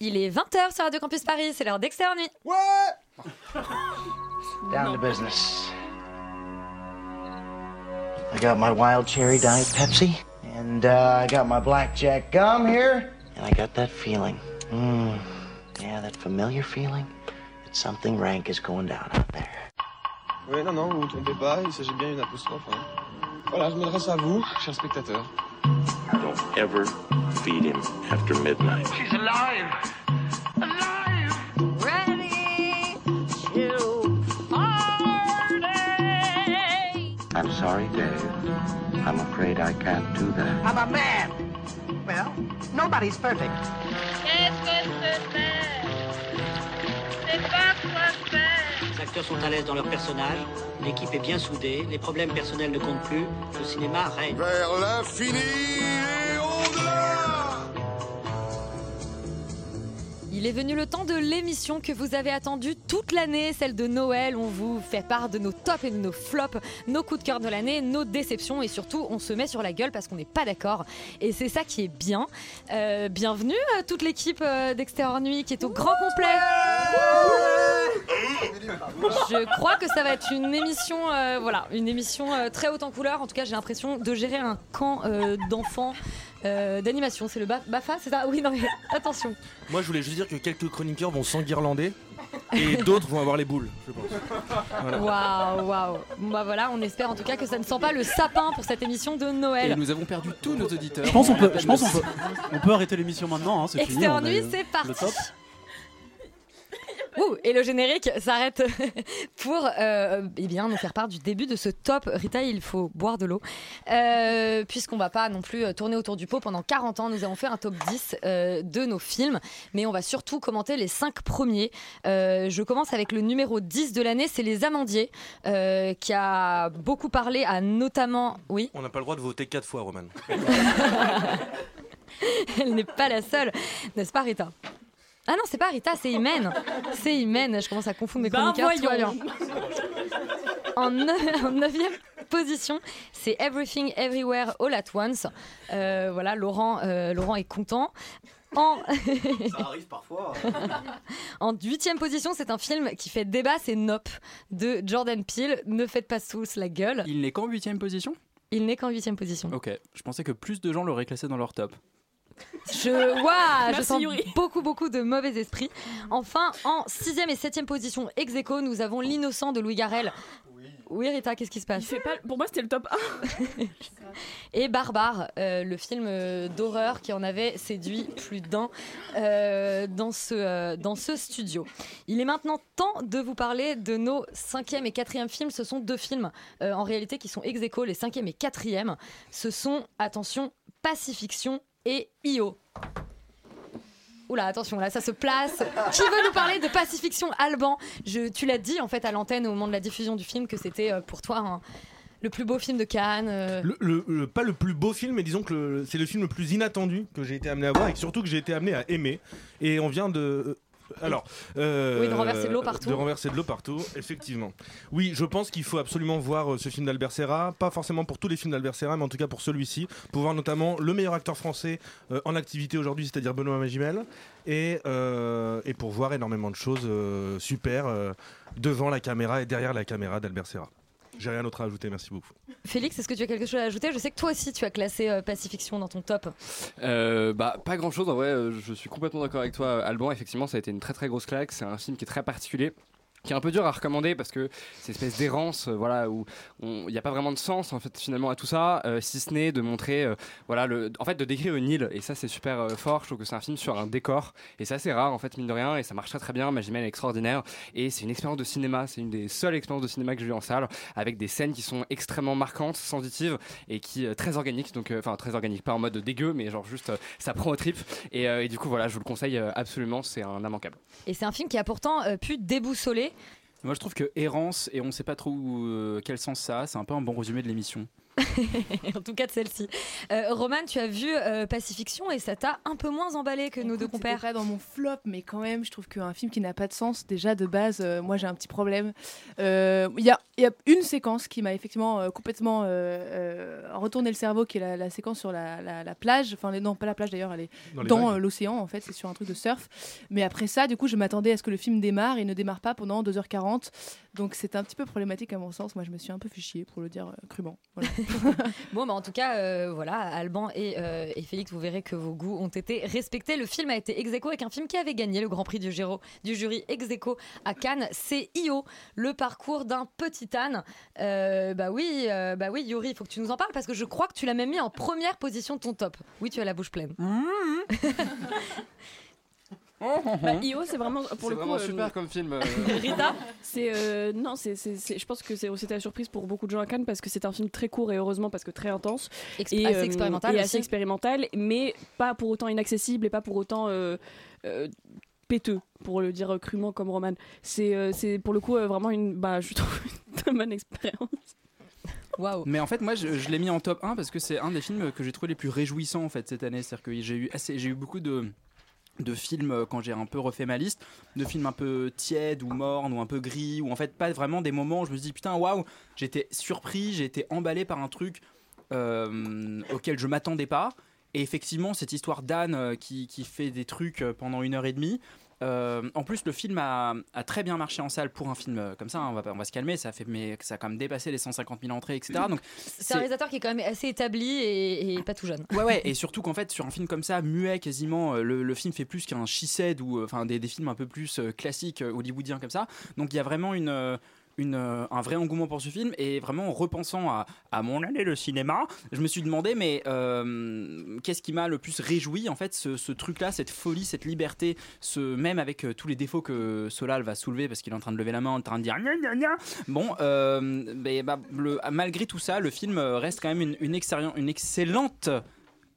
Il est 20h sur Radio Campus Paris, c'est l'heure d'extérieur nuit. Ouais Down to business. I got my wild cherry diet Pepsi, and uh, I got my blackjack gum here, and I got that feeling. Mmm. Yeah, that familiar feeling that something rank is going down out there. Oui, non, non, vous vous trompez pas, il s'agit bien d'une apostrophe. hein. Voilà, je m'adresse à vous, chers spectateurs. Don't ever feed him after midnight. She's alive! Alive! Ready to party! I'm sorry, Dave. I'm afraid I can't do that. I'm a man. Well, nobody's perfect. Qu'est-ce que c'est Les acteurs sont à l'aise dans leur personnage, l'équipe est bien soudée, les problèmes personnels ne comptent plus, le cinéma règne. Vers l'infini et Il est venu le temps de l'émission que vous avez attendue toute l'année, celle de Noël. On vous fait part de nos tops et de nos flops, nos coups de cœur de l'année, nos déceptions et surtout on se met sur la gueule parce qu'on n'est pas d'accord. Et c'est ça qui est bien. Euh, bienvenue à toute l'équipe euh, d'Extérieur Nuit qui est au grand complet. Je crois que ça va être une émission, euh, voilà, une émission euh, très haute en couleur. En tout cas, j'ai l'impression de gérer un camp euh, d'enfants. Euh, d'animation, c'est le ba- BAFA, c'est ça? Oui, non mais attention. Moi, je voulais juste dire que quelques chroniqueurs vont s'enguirlander et d'autres vont avoir les boules, je pense. Voilà. Waouh, waouh. Bah voilà, on espère en tout cas que ça ne sent pas le sapin pour cette émission de Et Noël. nous avons perdu tous nos auditeurs. Je pense on peut, je pense on peut, on peut arrêter l'émission maintenant. Hein, c'est fini. C'est le parti. Ouh, et le générique s'arrête pour euh, eh bien, nous faire part du début de ce top. Rita, il faut boire de l'eau. Euh, Puisqu'on va pas non plus tourner autour du pot pendant 40 ans, nous avons fait un top 10 euh, de nos films, mais on va surtout commenter les 5 premiers. Euh, je commence avec le numéro 10 de l'année, c'est Les Amandiers, qui a beaucoup parlé à notamment... Oui On n'a pas le droit de voter quatre fois, Roman. Elle n'est pas la seule, n'est-ce pas Rita? Ah non, c'est pas Rita, c'est Imen. C'est Imen, je commence à confondre mes Ben chroniqueurs. En, ne- en neuvième position, c'est Everything Everywhere All at Once. Euh, voilà, Laurent, euh, Laurent est content. En, Ça arrive parfois. en huitième position, c'est un film qui fait débat, c'est Nope de Jordan Peele. Ne faites pas tous la gueule. Il n'est qu'en huitième position? Il n'est qu'en huitième position. Ok, je pensais que plus de gens l'auraient classé dans leur top. Je, Ouah, je sens Yuri. beaucoup, beaucoup de mauvais esprits. Enfin, en sixième et septième position, ex aequo, nous avons L'innocent de Louis Garrel. Oui, Rita, qu'est-ce qui se Il passe fait pas... Pour moi, c'était le top 1. Et Barbare, euh, le film euh, d'horreur qui en avait séduit plus d'un euh, dans, ce, euh, dans ce studio. Il est maintenant temps de vous parler de nos cinquième et quatrième films. Ce sont deux films en réalité qui sont ex aequo, les cinquième et quatrième. Ce sont, attention, Pacifiction et Io. Oula, attention, là, ça se place. Qui veut nous parler de Pacifiction Alban? Je, Tu l'as dit, en fait, à l'antenne au moment de la diffusion du film que c'était euh, pour toi le plus beau film de Cannes. euh. Le- pas le plus beau film, mais disons que c'est le film le plus inattendu que j'ai été amené à voir et surtout que j'ai été amené à aimer. Et on vient de. Alors, euh, Oui, de renverser de l'eau partout. De renverser de l'eau partout, effectivement. Oui, je pense qu'il faut absolument voir euh, ce film d'Albert Serra, pas forcément pour tous les films d'Albert Serra, mais en tout cas pour celui-ci, pour voir notamment le meilleur acteur français euh, en activité aujourd'hui, c'est-à-dire Benoît Magimel, et, euh, et pour voir énormément de choses super devant la caméra et derrière la caméra d'Albert Serra. J'ai rien d'autre à ajouter, merci beaucoup. Félix, est-ce que tu as quelque chose à ajouter? Je sais que toi aussi, tu as classé euh, Pacifiction dans ton top. Euh, bah, pas grand chose en vrai, euh, je suis complètement d'accord avec toi, Alban. Effectivement, ça a été une très très grosse claque. C'est un film qui est très particulier. Qui est un peu dur à recommander parce que c'est une espèce d'errance, euh, voilà, où il n'y a pas vraiment de sens en fait finalement à tout ça, euh, si ce n'est de montrer, euh, voilà, en fait de décrire une île et ça c'est super fort. Je trouve que c'est un film sur un décor et c'est assez rare en fait mine de rien et ça marche très très bien. Magimel est extraordinaire et c'est une expérience de cinéma, c'est une des seules expériences de cinéma que j'ai eu en salle avec des scènes qui sont extrêmement marquantes, sensitives et qui très organiques, donc enfin très organiques, pas en mode dégueu, mais genre juste ça prend au trip et, et du coup voilà, je vous le conseille absolument, c'est un immanquable. Et c'est un film qui a pourtant pu déboussoler. Moi, je trouve que errance et on sait pas trop euh, quel sens ça a, c'est un peu un bon résumé de l'émission. en tout cas de celle-ci. Euh, Roman, tu as vu euh, Pacifiction et ça t'a un peu moins emballé que nos deux compères. pas dans mon flop, mais quand même, je trouve qu'un film qui n'a pas de sens, déjà de base, euh, moi j'ai un petit problème. Euh, Il y, a, il y a une séquence qui m'a effectivement euh, complètement euh, euh, retourné le cerveau, qui est la, la séquence sur la, la- la plage. Enfin, les- non, pas la plage d'ailleurs, elle est Dans l'océan en fait, c'est sur un truc de surf. Mais après ça, du coup, je m'attendais à ce que le film démarre et il ne démarre pas pendant 2h40. Donc c'est un petit peu problématique à mon sens. Moi, je me suis un peu fait chier, pour le dire euh, crûment. Voilà. Bon, bah en tout cas, euh, voilà, Alban et, euh, et Félix, vous verrez que vos goûts ont été respectés. Le film a été ex aequo avec un film qui avait gagné le Grand Prix du, jury ex aequo à Cannes. C'est Io, le parcours d'un petit âne. Euh, bah oui, bah oui, Yuri, il faut que tu nous en parles parce que je crois que tu l'as même mis en première position de ton top. Oui, tu as la bouche pleine. Bah, Io, c'est vraiment pour C'est le coup. vraiment euh, super comme film. euh. Rita, c'est euh, non, c'est, c'est- c'est- je pense que c'est, c'était la surprise pour beaucoup de gens à Cannes parce que c'est un film très court et heureusement parce que très intense et assez euh, expérimental et aussi. assez expérimental, mais pas pour autant inaccessible et pas pour autant euh, euh, péteux, pour le dire crûment comme Roman. C'est, euh, c'est pour le coup euh, vraiment une, bah, je trouve une très bonne expérience. Waouh. Mais en fait, moi, je, je l'ai mis en top 1 parce que c'est un des films que j'ai trouvé les plus réjouissants en fait cette année. C'est-à-dire que j'ai eu assez, j'ai eu beaucoup de de films euh, quand j'ai un peu refait ma liste, de films un peu tièdes ou mornes ou un peu gris ou en fait pas vraiment des moments où je me dis putain waouh, j'étais surpris, j'ai été emballé par un truc euh, auquel je m'attendais pas. Et effectivement, cette histoire d'Anne euh, qui, fait des trucs pendant une heure et demie. Euh, en plus, le film a, a très bien marché en salle pour un film euh, comme ça. hein, on, va, pas- on va se calmer. Ça a fait, mais ça a quand même dépassé les 150 000 entrées, etc. Donc C'est un réalisateur qui est quand même assez établi et, et pas tout jeune. Ouais, ouais, et surtout qu'en fait, sur un film comme ça, muet quasiment, euh, le, le film fait plus qu'un she ou enfin des, des films un peu plus classiques hollywoodiens comme ça. Donc il y a vraiment une. Euh, un vrai engouement pour ce film et vraiment en repensant à, mon année de cinéma, je me suis demandé mais euh, qu'est-ce qui m'a le plus réjoui en fait ce, truc-là, cette folie, cette liberté, ce même avec euh, tous les défauts que Solal va soulever parce qu'il est en train de lever la main, en train de dire gna gna gna. Bon, bah, le- malgré tout ça, le film reste quand même une, une, une excellente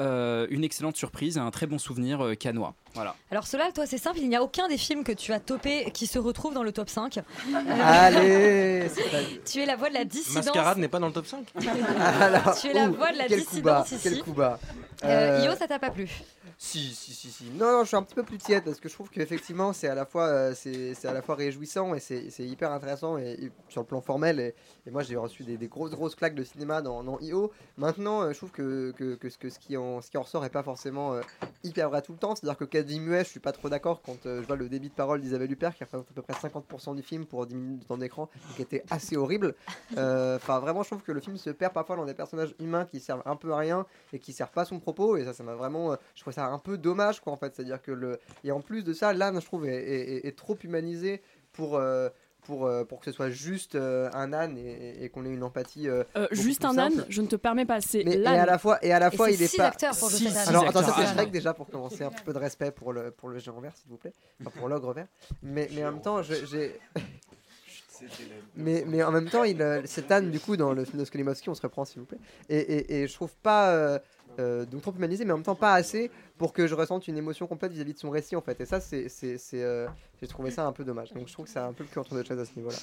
euh, une excellente surprise et un très bon souvenir euh, canois. Voilà. Alors cela, toi, c'est simple, il n'y a aucun des films que tu as topé qui se retrouve dans le top 5. Euh, Allez, Tu es la voix de la dissidence. Mascarade n'est pas dans le top 5 Alors, Tu es la ouh, voix de la quel coup bas, dissidence Quel ici. coup bas. Euh, Euh, Io, ça t'a pas plu Si, si, si, si. Non, non, je suis un petit peu plus tiède parce que je trouve qu'effectivement, c'est à la fois, euh, c'est, c'est à la fois réjouissant et c'est, c'est hyper intéressant et, et sur le plan formel. Et, et moi, j'ai reçu des, des grosses, grosses claques de cinéma dans, dans IO. Maintenant, euh, je trouve que, que, que, ce- que ce, qui en, ce qui en ressort est pas forcément euh, hyper vrai tout le temps. C'est-à-dire que quasi muet, je suis pas trop d'accord quand euh, je vois le débit de parole d'Isabelle Huppert qui représente à peu près 50% du film pour 10 minutes de temps d'écran qui était assez horrible. Euh, Enfin, vraiment, je trouve que le film se perd parfois dans des personnages humains qui servent un peu à rien et qui servent pas son propos. Et ça, ça m'a vraiment. je trouve ça un peu dommage, quoi, en fait. C'est-à-dire que le. Et en plus de ça, l'âne, je trouve, est, est- est- est trop humanisé pour. euh, pour, euh, pour que ce soit juste euh, un âne et, et qu'on ait une empathie euh, Euh, juste un âne, je ne te permets pas, c'est Mais et à la fois et à la fois il est six pas acteurs pour Six- âne. alors Six attends ça c'est Shrek déjà pour commencer un petit peu de respect pour le pour le géant vert s'il vous plaît enfin pour l'ogre vert mais mais en même temps je- j'ai mais, mais en même temps, il, euh, cet âne, du coup, dans le film de Skolimowski, on se reprend, s'il vous plaît. Et, et, et je trouve pas. Euh, donc trop humanisé, mais en même temps pas assez pour que je ressente une émotion complète vis-à-vis de son récit, en fait. Et ça, c'est. c'est- euh, J'ai trouvé ça un peu dommage. Donc je trouve que c'est un peu le cul entre deux chaises à ce niveau-là.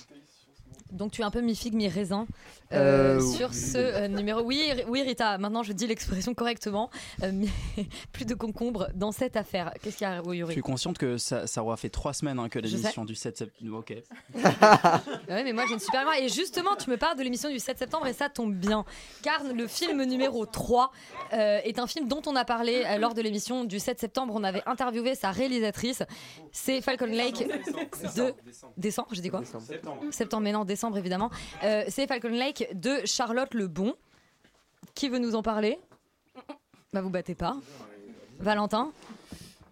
Donc tu es un peu mi-figue, mi-raisin euh, Euh, sur oui. ce euh, numéro. Oui, oui, Rita, maintenant je dis l'expression correctement. Euh, mais plus de concombre dans cette affaire. Qu'est-ce qu'il y a, oui, Je Yuri suis consciente que ça, ça aura fait trois semaines hein, que l'émission du 7 septembre. Ok. Ouais, mais moi je ne suis pas loin. Et justement, tu me parles de l'émission du 7 septembre et ça tombe bien. Car le film numéro 3 euh, est un film dont on a parlé euh, lors de l'émission du 7 septembre. On avait interviewé sa réalisatrice. C'est Falcon Lake de décembre, j'ai dit quoi Septembre, mais non, décembre évidemment. Euh, C'est Falcon Lake de Charlotte Lebon. Qui veut nous en parler? Bah vous battez pas. Valentin?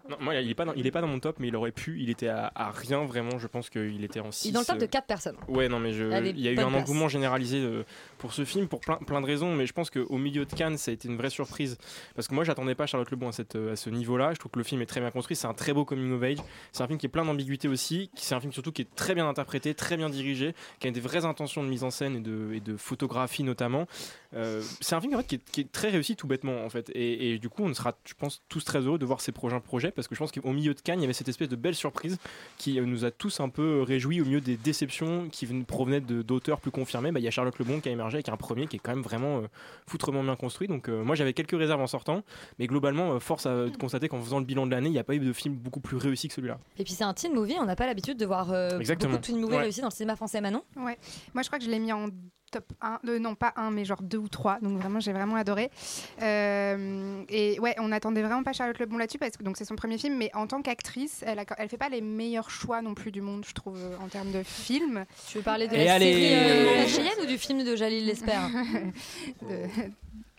Non, moi, il est pas dans, il est pas dans mon top, mais il aurait pu. Il était à, à rien vraiment. Je pense qu'il était en 6 Il est dans le top de 4 personnes. Ouais, non, mais je, il y a eu un engouement généralisé euh, pour ce film pour plein, plein de raisons, mais je pense qu'au milieu de Cannes, ça a été une vraie surprise parce que moi, j'attendais pas Charlotte Lebon à, cette, euh, à ce niveau-là. Je trouve que le film est très bien construit. C'est un très beau coming of age. C'est un film qui est plein d'ambiguïté aussi. C'est un film surtout qui est très bien interprété, très bien dirigé, qui a des vraies intentions de mise en scène et de, et de photographie notamment. Euh, c'est un film en fait, qui, est, qui est très réussi tout bêtement en fait. Et, et du coup, on sera, je pense, tous très heureux de voir ces prochains projets parce que je pense qu'au milieu de Cannes, il y avait cette espèce de belle surprise qui euh, nous a tous un peu réjouis au milieu des déceptions qui ven- provenaient de- d'auteurs plus confirmés. Bah, Il y a Charlotte Lebon qui a émergé avec un premier qui est quand même vraiment euh, foutrement bien construit. Donc euh, moi j'avais quelques réserves en sortant, mais globalement, euh, force à constater qu'en faisant le bilan de l'année, il n'y a pas eu de film beaucoup plus réussi que celui-là. Et puis c'est un teen movie, on n'a pas l'habitude de voir euh, beaucoup de teen movies Ouais. réussis dans le cinéma français, Manon. Ouais. Moi, je crois que je l'ai mis en top 1. euh, non, pas 1, mais genre 2 ou 3. Donc vraiment, j'ai vraiment adoré. Euh, et ouais, on n'attendait vraiment pas Charlotte Lebon là-dessus parce que donc c'est son premier film. Mais en tant qu'actrice, elle, a, elle fait pas les meilleurs choix non plus du monde, je trouve, euh, en termes de film. Tu veux parler de Et la allez. série euh, La Cheyenne ou du film de Jalil Lesper? De-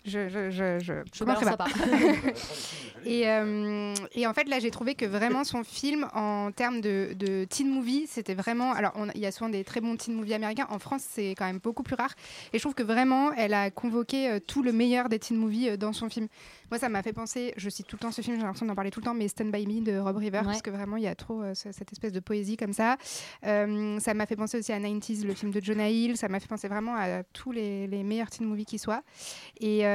Je, je, je, je, Je commencerai balance pas. pas. et, euh, et en fait, là, j'ai trouvé que vraiment son film, en termes de, de teen movie, c'était vraiment. Alors, il y a souvent des très bons teen movies américains. En France, c'est quand même beaucoup plus rare. Et je trouve que vraiment, elle a convoqué euh, tout le meilleur des teen movies euh, dans son film. Moi, ça m'a fait penser, je cite tout le temps ce film, j'ai l'impression d'en parler tout le temps, mais Stand By Me de Rob River, Ouais. parce que vraiment, il y a trop euh, ce- cette espèce de poésie comme ça. Euh, ça m'a fait penser aussi à 90s, le film de Jonah Hill. Ça m'a fait penser vraiment à tous les, les meilleurs teen movies qui soient. Et, euh,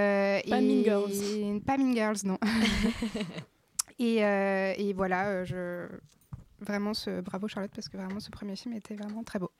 Pas et- Mean Girls. Pas Mean Girls, non. et, euh, et voilà, euh, je... vraiment, ce... bravo Charlotte, parce que vraiment, ce premier film était vraiment très beau.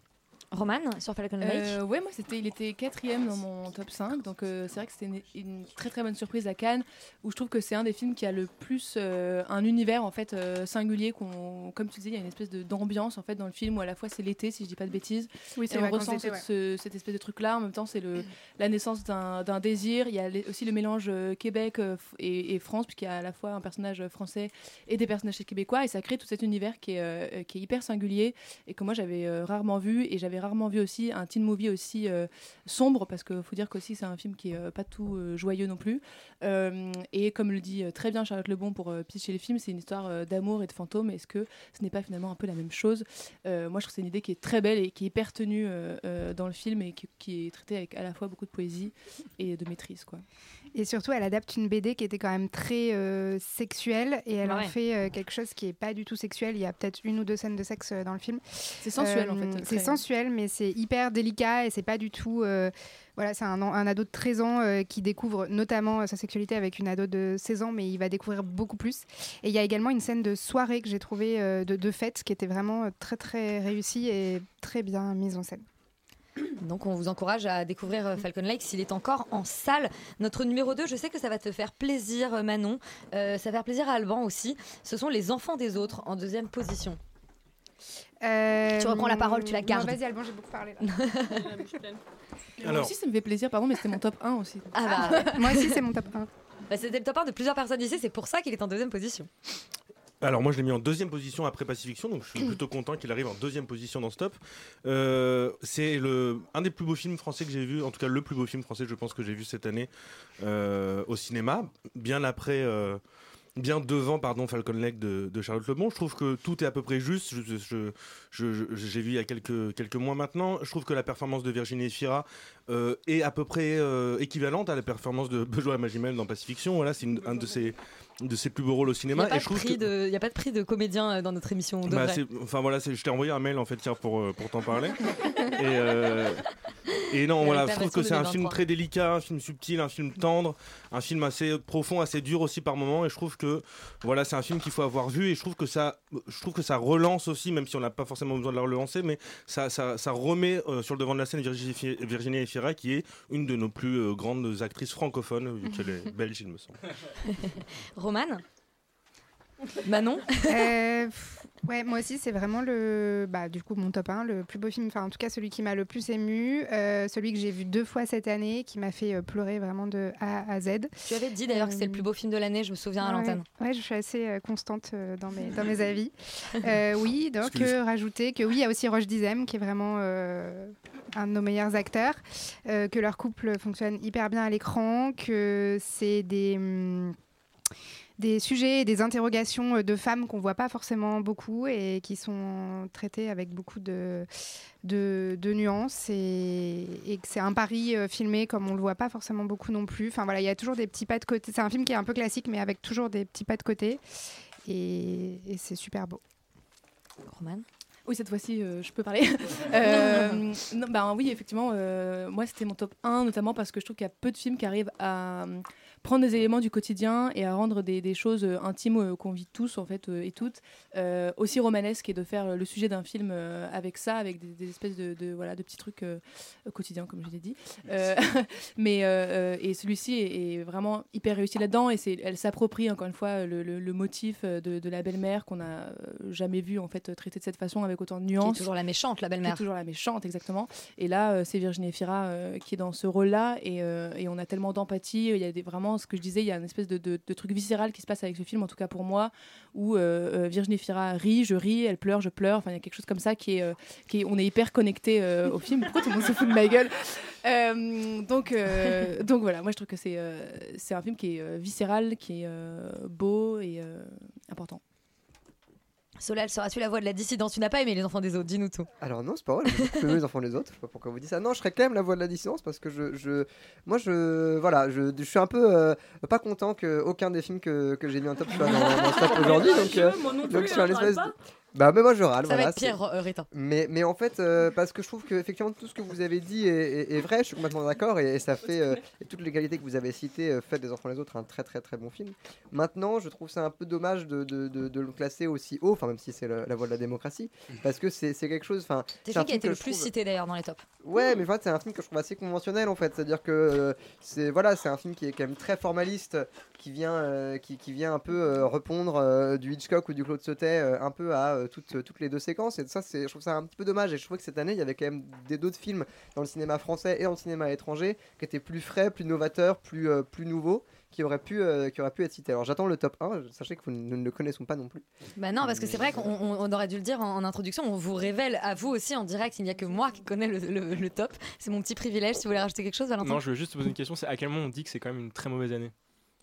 Roman sur Falcon Lake. Euh, ouais, moi c'était, il était quatrième dans mon top 5, donc euh, c'est vrai que c'était une, une très très bonne surprise à Cannes, où je trouve que c'est un des films qui a le plus euh, un univers en fait euh, singulier, qu'on, comme tu disais, il y a une espèce de, d'ambiance en fait dans le film où à la fois c'est l'été, si je dis pas de bêtises, Oui, c'est et on ressent cette, ce- cette espèce de truc là, en même temps c'est le, la naissance d'un, d'un désir, il y a les- aussi le mélange euh, Québec et, et France, puisqu'il y a à la fois un personnage français et des personnages québécois, et ça crée tout cet univers qui est, euh, qui est hyper singulier et que moi j'avais euh, rarement vu et j'avais rarement vu aussi un teen movie aussi euh, sombre parce qu'il faut dire qu'aussi c'est un film qui est euh, pas tout euh, joyeux non plus. Et comme le dit très bien Charlotte Lebon pour pitcher les films c'est une histoire d'amour et de fantômes. Est-ce que ce n'est pas finalement un peu la même chose? Moi je trouve que c'est une idée qui est très belle et qui est hyper tenue dans le film et qui, qui est traitée avec à la fois beaucoup de poésie et de maîtrise quoi. Et surtout, elle adapte une BD qui était quand même très euh, sexuelle et elle en fait euh, quelque chose qui est pas du tout sexuel. Il y a peut-être une ou deux scènes de sexe euh, dans le film. C'est sensuel, en fait, C'est sensuel, mais c'est hyper délicat et c'est pas du tout. voilà, c'est un, un ado de 13 ans qui découvre notamment sa sexualité avec une ado de 16 ans, mais il va découvrir beaucoup plus. Et il y a également une scène de soirée que j'ai trouvée de, de fête qui était vraiment très très réussie et très bien mise en scène. Donc on vous encourage à découvrir euh, Falcon Lake s'il est encore en salle. Notre numéro 2, je sais que ça va te faire plaisir euh, Manon, Euh, ça va faire plaisir à Alban aussi. Ce sont les enfants des autres en deuxième position. Tu reprends la parole, tu la gardes. Vas-y, Alban, j'ai beaucoup parlé. là. Moi Alors- aussi ça me fait plaisir pardon mais c'était mon top 1 aussi. Ah bah. Moi aussi c'est mon top 1. Bah, C'était le top 1 de plusieurs personnes ici, c'est pour ça qu'il est en deuxième position. Alors moi je l'ai mis en deuxième position après Pacifiction, donc je suis plutôt content qu'il arrive en deuxième position dans ce top. Euh, c'est le un des plus beaux films français que j'ai vu, en tout cas le plus beau film français je pense que j'ai vu cette année euh, au cinéma, bien après. euh, Bien devant, pardon, Falcon Lake de, de Charlotte Lebon. Je trouve que tout est à peu près juste. Je- je- je- je- J'ai vu il y a quelques, quelques mois maintenant. Je trouve que la performance de Virginie Efira euh, est à peu près euh, équivalente à la performance de Bejoa Magimel dans Pacifiction. Voilà, c'est un de ses, de ses plus beaux rôles au Il n'y cinéma. a, que- il y a pas de prix de comédien euh, dans notre émission. de bah, vrai. enfin voilà, je t'ai envoyé un mail en fait hier pour, pour t'en parler. et, euh, et non, La voilà, je trouve que c'est un 2023. film très délicat, un film subtil, un film tendre, un film assez profond, assez dur aussi par moments. Et je trouve que voilà, c'est un film qu'il faut avoir vu. Et je trouve que ça, je trouve que ça relance aussi, même si on n'a pas forcément besoin de la relancer, mais ça, ça, ça remet euh, sur le devant de la scène Virginie, Virginie Qui est une de nos plus euh, grandes actrices francophones, vu qu'elle est belge, il me semble. Roman Manon Euh, pff, Ouais, moi aussi, c'est vraiment le, bah, du coup, mon top 1, le plus beau film, enfin, en tout cas, celui qui m'a le plus ému, euh, celui que j'ai vu deux fois cette année, qui m'a fait euh, pleurer vraiment de A à Z. Tu avais dit d'ailleurs que c'était le plus beau film de l'année, je me souviens à Ouais. l'antenne. Ouais, je suis assez euh, constante euh, dans, mes, dans mes avis. Euh, oui, donc euh, rajouter que oui, il y a aussi Roche Dizem qui est vraiment euh, un de nos meilleurs acteurs, euh, que leur couple fonctionne hyper bien à l'écran, que c'est des. hum, des sujets et des interrogations euh, de femmes qu'on voit pas forcément beaucoup et qui sont traitées avec beaucoup de, de, de nuances et, et que c'est un pari euh, filmé comme on le voit pas forcément beaucoup non plus. Enfin voilà, il y a toujours des petits pas de côté. C'est un film qui est un peu classique mais avec toujours des petits pas de côté et, et c'est super beau. Roman? Oui, cette fois-ci, euh, je peux parler. Euh, non, ben oui, effectivement, euh, moi, c'était mon top 1, notamment parce que je trouve qu'il y a peu de films qui arrivent à euh, prendre des éléments du quotidien et à rendre des, des choses euh, intimes euh, qu'on vit tous en fait euh, et toutes aussi romanesques et de faire le sujet d'un film avec ça, avec des, des espèces de, de, voilà de petits trucs quotidiens comme je l'ai dit. Mais et celui-ci est, est vraiment hyper réussi là-dedans et c'est elle s'approprie encore une fois le, le- le motif de, de la belle-mère qu'on a euh, jamais vu en fait traité de cette façon avec autant de Qui est nuances. toujours la méchante, la belle-mère. toujours la méchante, exactement. Et là, c'est Virginie Efira euh, qui est dans ce rôle-là. Et, et on a tellement d'empathie. Il y a des, vraiment, ce que je disais, il y a une espèce de, truc viscéral qui se passe avec ce film, en tout cas pour moi, où euh, euh, Virginie Efira rit, je ris, elle pleure, je pleure. Enfin, il y a quelque chose comme ça qui est. euh, qui on est hyper connecté au film. Pourquoi tout le monde se fout de ma gueule? Donc, donc voilà, moi je trouve que c'est c'est un film qui est viscéral, qui est beau et important. Solal, seras-tu la voix de la dissidence? Tu n'as pas aimé les enfants des autres, dis-nous tout. Alors non, c'est pas vrai, j'ai aimé les enfants des autres. Je sais pas pourquoi vous dites ça. Non, je serais quand même la voix de la dissidence parce que je, je moi je, voilà, je, je suis un peu euh, pas content que aucun des films que, que j'ai mis en top soit dans, dans ce top aujourd'hui. Donc, euh, donc je suis un espèce. râle de- Bah mais moi je râle. Ça va voilà, être pire, euh, Rita. Mais, mais en fait, euh, parce que je trouve que effectivement tout ce que vous avez dit est, est- est vrai, je suis complètement d'accord et, et ça fait euh, et toutes les qualités que vous avez citées euh, fait des enfants les autres un très très très bon film. Maintenant, je trouve ça un peu dommage de, de, de- de le classer aussi haut, enfin même si c'est la voie de la démocratie, parce que c'est c'est quelque chose. Enfin, C'est film qui a film été le plus trouve- cité d'ailleurs dans les tops. Ouais, mais en fait, c'est un film que je trouve assez conventionnel en fait. C'est-à-dire que euh, c'est voilà, c'est un film qui est quand même très formaliste, qui vient, euh, qui, qui vient un peu euh, répondre euh, du Hitchcock ou du Claude Sautet euh, un peu à euh, toutes, toutes les deux séquences. Et ça, c'est, je trouve ça un petit peu dommage. Et je trouvais que cette année, il y avait quand même des d'autres films dans le cinéma français et dans le cinéma étranger qui étaient plus frais, plus novateurs, plus, euh, plus nouveaux. Qui auraient, pu, euh, qui auraient pu être cités. Alors j'attends le top 1, sachez que vous, nous ne le connaissons pas non plus. Bah non, parce que c'est vrai qu'on on- on aurait dû le dire en, en introduction, on vous révèle à vous aussi en direct, il n'y a que moi qui connais le, le- le top. C'est mon petit privilège, si vous voulez rajouter quelque chose, Valentin Non, je veux juste te poser une question c'est à quel moment on dit que c'est quand même une très mauvaise année?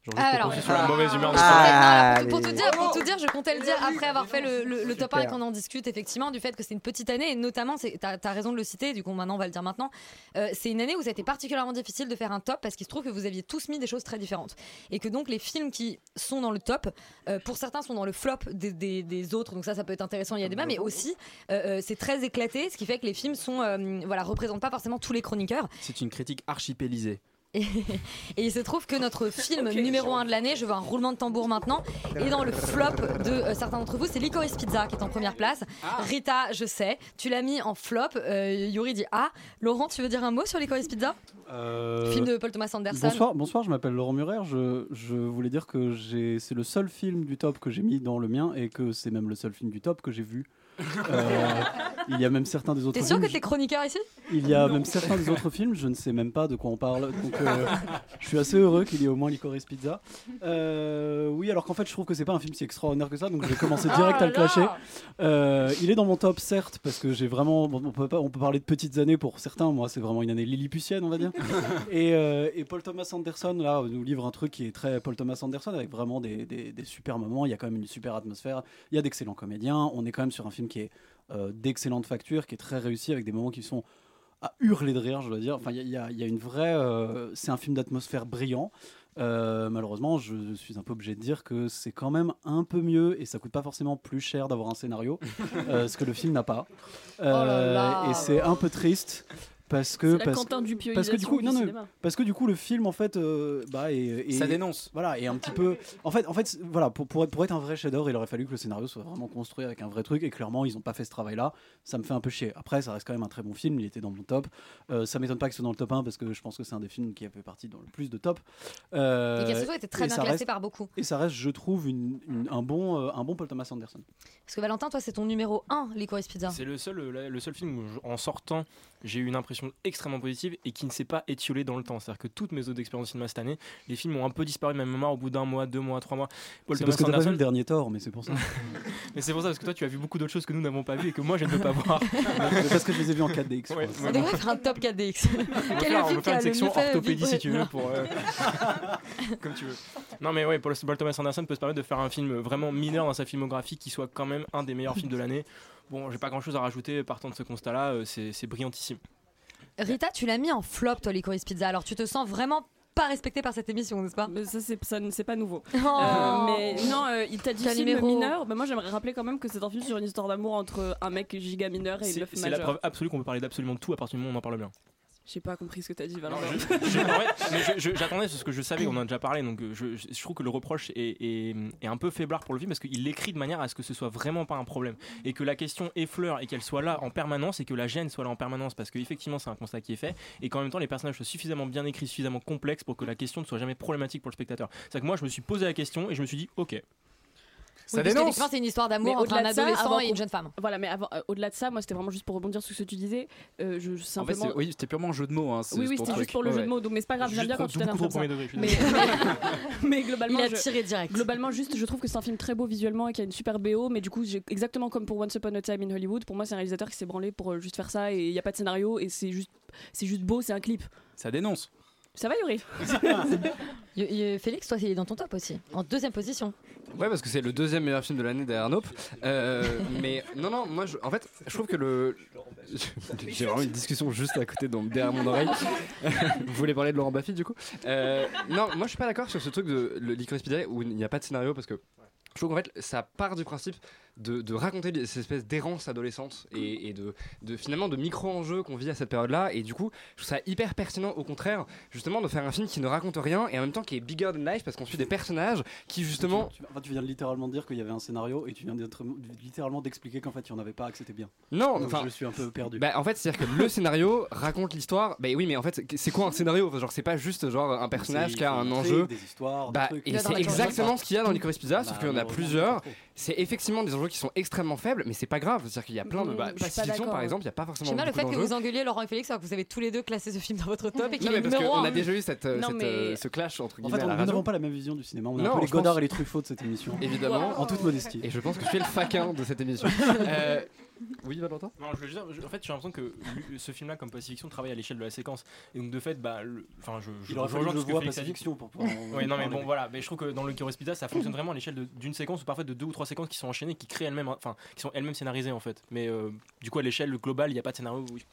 Genre Ah, juste alors- pour sur la mauvaise humeur de Ah, alors, pour, tout dire, pour tout dire, je comptais le dire après avoir fait le, le- le top 1 et qu'on en discute effectivement du fait que c'est une petite année et notamment, tu as, raison de le citer, du coup maintenant on va le dire maintenant, Euh, c'est une année où ça a été particulièrement difficile de faire un top parce qu'il se trouve que vous aviez tous mis des choses très différentes. Et que donc les films qui sont dans le top, euh, pour certains sont dans le flop des, des- des autres, donc ça ça peut être intéressant, il y a débat, mais aussi euh, euh, c'est très éclaté, ce qui fait que les films sont, euh, voilà, représentent pas forcément tous les chroniqueurs. C'est une critique archipélisée. Et, et il se trouve que notre film numéro 1 de l'année, je veux un roulement de tambour maintenant, est dans le flop de euh, certains d'entre vous. C'est Licorice Pizza qui est en première place. Rita, je sais, tu l'as mis en flop. Euh, Yuri dit Ah. Laurent, tu veux dire un mot sur Licorice Pizza? Euh, Film de Paul Thomas Anderson. Bonsoir, bonsoir, je m'appelle Laurent Murer. Je, je voulais dire que c'est le seul film du top que j'ai mis dans le mien et que c'est même le seul film du top que j'ai vu. Euh, il y a même certains des autres T'es sûr films. que t'es chroniqueur ici? Il y a même certains des autres films, je ne sais même pas de quoi on parle. Donc euh, je suis assez heureux qu'il y ait au moins Licorice Pizza. Euh, oui, alors qu'en fait je trouve que c'est pas un film si extraordinaire que ça, donc je vais commencer direct Oh à le clasher. Euh, il est dans mon top certes parce que j'ai vraiment, bon, on peut pas, on peut parler de petites années pour certains. Moi c'est vraiment une année lilliputienne on va dire. et, euh, et Paul Thomas Anderson là nous livre un truc qui est très Paul Thomas Anderson avec vraiment des, des- des super moments. Il y a quand même une super atmosphère. Il y a d'excellents comédiens. On est quand même sur un film qui est euh, d'excellente facture, qui est très réussi avec des moments qui sont à hurler de rire, je dois dire. Enfin, il y a- y, y une vraie. euh, c'est un film d'atmosphère brillant. Euh, malheureusement, je suis un peu obligé de dire que c'est quand même un peu mieux et ça coûte pas forcément plus cher d'avoir un scénario, euh, ce que le film n'a pas. Oh là là. et c'est un peu triste. Parce que, la parce, que du coup, du non, non, parce que du coup, le film en fait, euh, bah, est- est- Ça dénonce. Voilà, et un petit peu. En fait, en fait, voilà, pour, pour, être- pour être un vrai chef-d'œuvre, il aurait fallu que le scénario soit vraiment construit avec un vrai truc. Et clairement, ils n'ont pas fait ce travail-là. Ça me fait un peu chier. Après, ça reste quand même un très bon film. Il était dans mon top. Euh, ça m'étonne pas que ce soit dans le top 1 parce que je pense que c'est un des films qui a fait partie dans le plus de top. Euh, Et qui a surtout été très et bien classé reste- par beaucoup. Et ça reste, je trouve, une- une- un bon, euh, un bon Paul Thomas Anderson. Parce que Valentin, toi, c'est ton numéro 1, Licorice Pizza. C'est le seul, le, le seul film où, je- en sortant, j'ai eu une impression extrêmement positive et qui ne s'est pas étiolé dans le temps. C'est-à-dire que toutes mes autres expériences de cinéma cette année, les films ont un peu disparu de ma mémoire au bout d'un mois, deux mois, trois mois. Paul C'est Thomas parce que t'as pas vu le dernier Thor, mais c'est pour ça. mais c'est pour ça, parce que toi, tu as vu beaucoup d'autres choses que nous n'avons pas vues et que moi, je ne peux pas voir. parce que je les ai vus en 4DX. Ouais, On ouais, devrait bon. faire un top 4DX. On va Quel on qui faire a une section orthopédie si tu veux pour euh, comme tu veux. Non mais ouais, Paul Thomas Anderson peut se permettre de faire un film vraiment mineur dans sa filmographie qui soit quand même un des meilleurs films de l'année. Bon, j'ai pas grand chose à rajouter partant de ce constat-là, euh, c'est brillantissime. Rita, tu l'as mis en flop, toi, Licorice Pizza. Alors, tu te sens vraiment pas respecté par cette émission, n'est-ce pas? Mais ça, c'est, pas nouveau. Oh. Euh, mais non, euh, il t'a dit film numéro mineur. Bah, moi, j'aimerais rappeler quand même que c'est un film sur une histoire d'amour entre un mec giga mineur et une meuf c'est la majeure. preuve absolue qu'on peut parler d'absolument tout à partir du moment où on en parle bien. J'ai pas compris ce que t'as dit, Valentin. J'attendais parce que je savais qu'on en a déjà parlé, donc euh, je, trouve que le reproche est, est- est un peu faiblard pour le film parce qu'il l'écrit de manière à ce que ce soit vraiment pas un problème et que la question effleure et qu'elle soit là en permanence et que la gêne soit là en permanence parce qu'effectivement c'est un constat qui est fait et qu'en même temps les personnages soient suffisamment bien écrits, suffisamment complexes pour que la question ne soit jamais problématique pour le spectateur. C'est que moi je me suis posé la question et je me suis dit ok. Oui, parce qu'effectivement, c'est une histoire d'amour entre un au-delà de ça, adolescent avant et une jeune femme. Voilà, mais euh, au-delà de ça, moi c'était vraiment juste pour rebondir sur ce que tu disais. euh, je, En fait, simplement... oui, c'était purement un jeu de mots. Hein, Oui, oui, c'était juste pour le Ouais, jeu de mots, donc mais c'est pas grave, j'aime bien quand tu t'énerves comme trop ça. Mais, mais globalement, Il a je- tiré direct. Globalement, juste, je trouve que c'est un film très beau visuellement et qui a une super BO, mais du coup, exactement comme pour Once Upon a Time in Hollywood, pour moi, c'est un réalisateur qui s'est branlé pour euh, juste faire ça et il n'y a pas de scénario et c'est juste, c'est juste beau, c'est un clip. Ça dénonce. Ça va, Yuri? Y- y- Félix, toi, il est dans ton top aussi, en deuxième position. Ouais, parce que c'est le deuxième meilleur film de l'année derrière Nope. Euh, mais non, non, moi, je- en fait, je trouve que le. J'ai vraiment une discussion juste à côté, donc derrière mon oreille. Vous voulez parler de Laurent Baffy, du coup? Euh, Non, moi, je suis pas d'accord sur ce truc de le Licorice Pizza où il n'y a pas de scénario parce que. Je trouve qu'en fait, ça part du principe de, de raconter cette espèce d'errance adolescente et, et de, de finalement de micro-enjeux qu'on vit à cette période-là. Et du coup, je trouve ça hyper pertinent, au contraire, justement, de faire un film qui ne raconte rien et en même temps qui est bigger than life parce qu'on suit des personnages qui, justement, Tu, enfin, tu viens de littéralement dire qu'il y avait un scénario et tu viens littéralement d'expliquer qu'en fait il n'y en avait pas, que c'était bien. Non, Donc, enfin, je suis un peu perdu. Bah, en fait, c'est-à-dire que le scénario raconte l'histoire. Bah oui, mais en fait, c'est quoi un scénario? Enfin, Genre, c'est pas juste genre un personnage qui a un enjeu. des histoires, des Bah, trucs. et a c'est exactement ce qu'il y a dans Licorice Pizza, sauf Bah, y en a plusieurs. C'est effectivement des enjeux qui sont extrêmement faibles, mais c'est pas grave. C'est-à-dire qu'il y a plein de. Mm, Bah, Pacifiction, par exemple, il y a pas forcément J'aime bien le fait que vous engueuliez Laurent et Félix alors que vous avez tous les deux classé ce film dans votre top et qu'il Non, est mais parce numéro qu'on un. a déjà eu cette, euh, Non, cette, mais- euh, ce clash entre En guillemets fait, on- la nous n'avons pas la même vision du cinéma. On est Non, un peu les pense- Godard et les Truffaut de cette émission. Évidemment. En toute modestie. Et je pense que je suis le faquin de cette émission. Euh, Oui, Valentin? Non, je veux dire, je- en fait, j'ai l'impression que lui- ce film-là, comme Pacifiction, travaille à l'échelle de la séquence. Et donc, de fait, bah, le- enfin, je, je, Il aurait je fallu rejoins que je ce que voie Félix a dit. Pacifiction pour pouvoir en- Oui, non, mais en bon, parler. voilà. Mais je trouve que dans le Curious Pizza, ça fonctionne vraiment à l'échelle de- d'une séquence ou parfois de deux ou trois séquences qui sont enchaînées, qui créent elles-mêmes, enfin, qui sont elles-mêmes scénarisées en fait. Mais euh, du coup, à l'échelle globale, il n'y a pas de scénario. Oui.